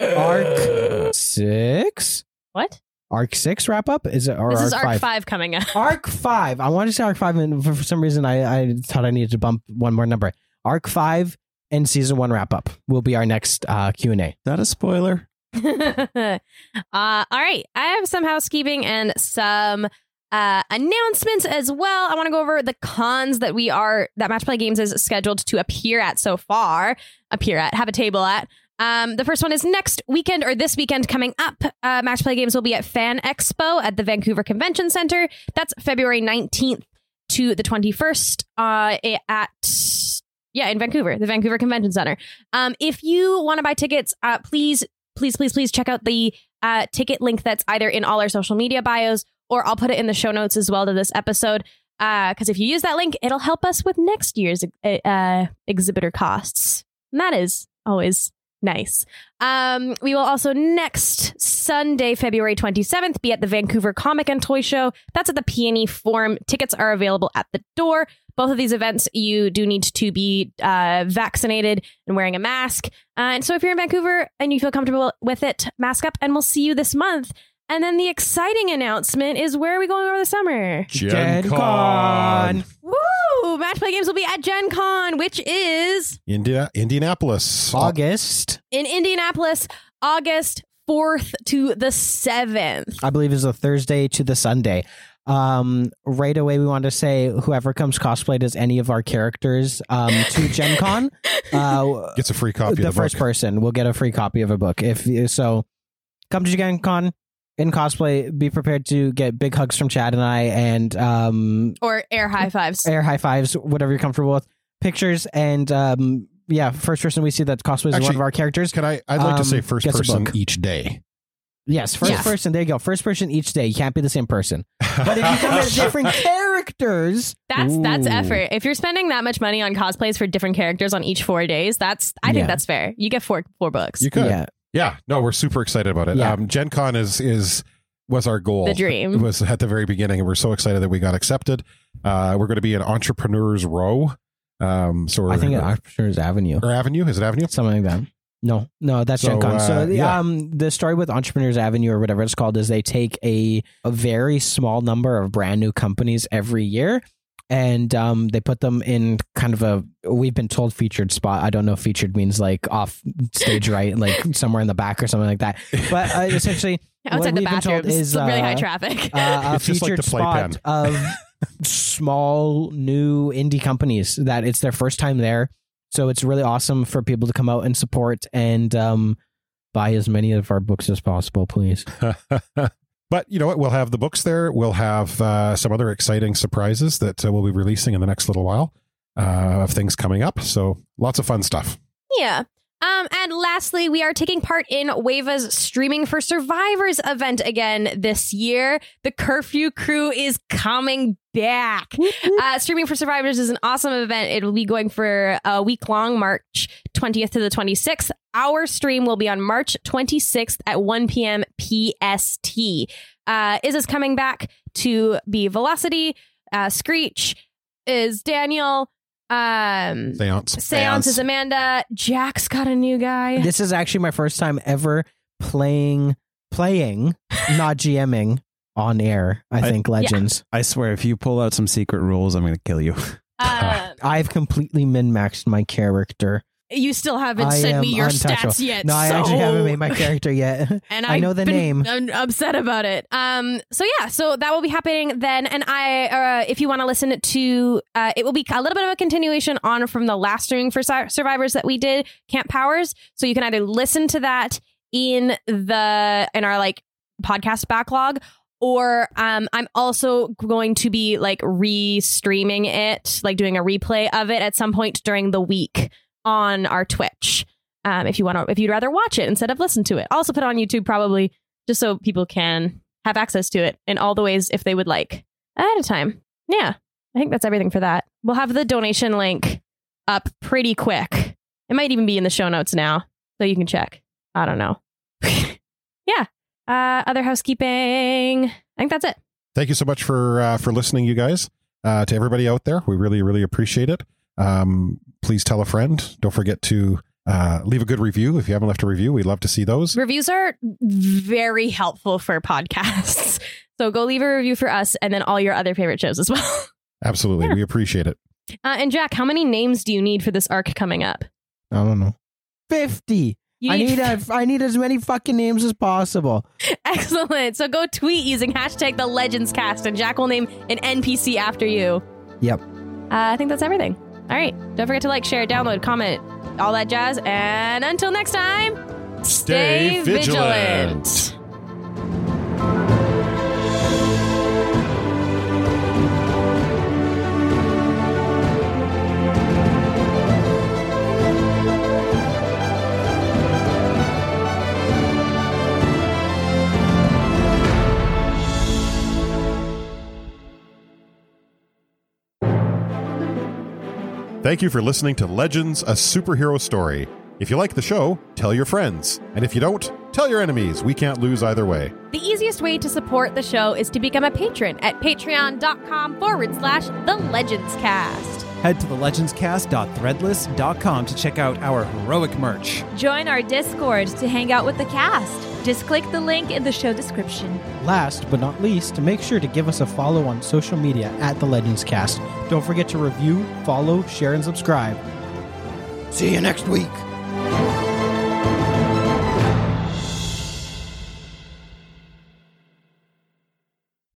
Arc six, What? Arc six wrap up is it or this arc is Arc five? 5 coming up. Arc five. I wanted to say arc five, and for, for some reason, I, I thought I needed to bump one more number. Arc five and season one wrap up will be our next uh, Q and A. Not a spoiler? uh, all right. I have some housekeeping and some uh, announcements as well. I want to go over the cons that we are that Match Play Games is scheduled to appear at so far. Appear at, have a table at. Um, the first one is next weekend or this weekend coming up. Uh, Match Play Games will be at Fan Expo at the Vancouver Convention Center. That's February 19th to the 21st uh, at yeah in Vancouver, the Vancouver Convention Center. Um, if you want to buy tickets, uh, please, please, please, please check out the uh, ticket link that's either in all our social media bios or I'll put it in the show notes as well to this episode. Because if you use that link, it'll help us with next year's uh, exhibitor costs. And that is always nice. Um, we will also next Sunday, February 27th, be at the Vancouver Comic and Toy Show. That's at the PNE Forum. Tickets are available at the door. Both of these events, you do need to be uh, vaccinated and wearing a mask. Uh, and so if you're in Vancouver and you feel comfortable with it, mask up, and we'll see you this month. And then the exciting announcement is where are we going over the summer? Gen Con. Woo! Match Play Games will be at Gen Con, which is India, Indianapolis. August, in Indianapolis, August 4th to the 7th. I believe, is a Thursday to the Sunday. Um, right away, we want to say whoever comes cosplayed as any of our characters um, to Gen Con, uh, Gets a free copy the of the first book. person will get a free copy of a book. If you- so, come to Gen Con in cosplay. Be prepared to get big hugs from Chad and I, and um, Or air high fives. air high fives, whatever you're comfortable with. Pictures and um, yeah, first person we see that cosplays is one of our characters. Can I? I'd like to Um, say first person each day. Yes, first Yes. person. There you go. First person each day. You can't be the same person. But if you come as different characters, That's that's effort. If you're spending that much money on cosplays for different characters on each four days, that's I think Yeah. that's fair. You get four four books. You could. yeah, Yeah, no, we're super excited about it. Yeah. Um, Gen Con is is was our goal. The dream. It was at the very beginning, and we're so excited that we got accepted. Uh, we're going to be in Entrepreneurs Row. Um, so we're, I think I'm sure it's Avenue, or Avenue is it Avenue? something like that. No, no, that's So, Gen Con. uh, so the, yeah. um, the story with Entrepreneurs Avenue or whatever it's called is they take a a very small number of brand new companies every year. And um, they put them in kind of a we've been told featured spot. I don't know if featured means like off stage right, like somewhere in the back or something like that. But uh, essentially, Outside what the we've been bathrooms, is really high uh, traffic. uh, a It's just like featured the playpen. spot of small new indie companies that it's their first time there. So it's really awesome for people to come out and support and um, buy as many of our books as possible, please. but you know what? We'll have the books there. We'll have uh, some other exciting surprises that uh, we'll be releasing in the next little while uh, of things coming up. So lots of fun stuff. Yeah. Um, and lastly, we are taking part in Wave's Streaming for Survivors event again this year. The Curfew Crew is coming back. Uh, Streaming for Survivors is an awesome event. It will be going for a week long, March 20th to the 26th. Our stream will be on March 26th at 1 p.m. PST. Uh, is is coming back to be Velocity, uh, Screech, is Daniel, um, Seance. Seance is Amanda. Jack's got a new guy. This is actually my first time ever playing, playing, not GMing on air. I I- think Legends. I swear, if you pull out some secret rules, I'm going to kill you. Uh, I've completely min maxed my character. You still haven't I sent me your untouchable. stats yet. No, I so- actually haven't made my character yet. and I know the name. un- upset about it. Um. So yeah. So that will be happening then. And I, uh, if you want to listen to, uh, it will be a little bit of a continuation on from the last streaming for Sur- survivors that we did, Camp Powers. So you can either listen to that in the in our like podcast backlog. Or um, I'm also going to be like re-streaming it, like doing a replay of it at some point during the week on our Twitch. Um, if you want to, if you'd rather watch it instead of listen to it, also put it on YouTube probably just so people can have access to it in all the ways if they would like ahead of time. Yeah, I think that's everything for that. We'll have the donation link up pretty quick. It might even be in the show notes now, so you can check. I don't know. yeah. Uh, other housekeeping. I think that's it. Thank you so much for uh, for listening, you guys. Uh, to everybody out there, we really really appreciate it. Um, please tell a friend. Don't forget to uh, leave a good review if you haven't left a review. We'd love to see those. Reviews are very helpful for podcasts. So go leave a review for us and then all your other favorite shows as well. Absolutely, Yeah. we appreciate it. Uh, and Jack, how many names do you need for this arc coming up? I don't know. 50. You I need a, I need as many fucking names as possible. Excellent. So go tweet using hashtag the Legends Cast, and Jack will name an NPC after you. Yep. Uh, I think that's everything. All right. Don't forget to like, share, download, comment, all that jazz. And until next time, Stay vigilant. Thank you for listening to Legends, a superhero story. If you like the show, tell your friends. And if you don't, tell your enemies. We can't lose either way. The easiest way to support the show is to become a patron at patreon.com forward slash the Legends Cast. Head to thelegendscast.threadless.com to check out our heroic merch. Join our Discord to hang out with the cast. Just click the link in the show description. Last but not least, make sure to give us a follow on social media at The Legends Cast. Don't forget to review, follow, share, and subscribe. See you next week.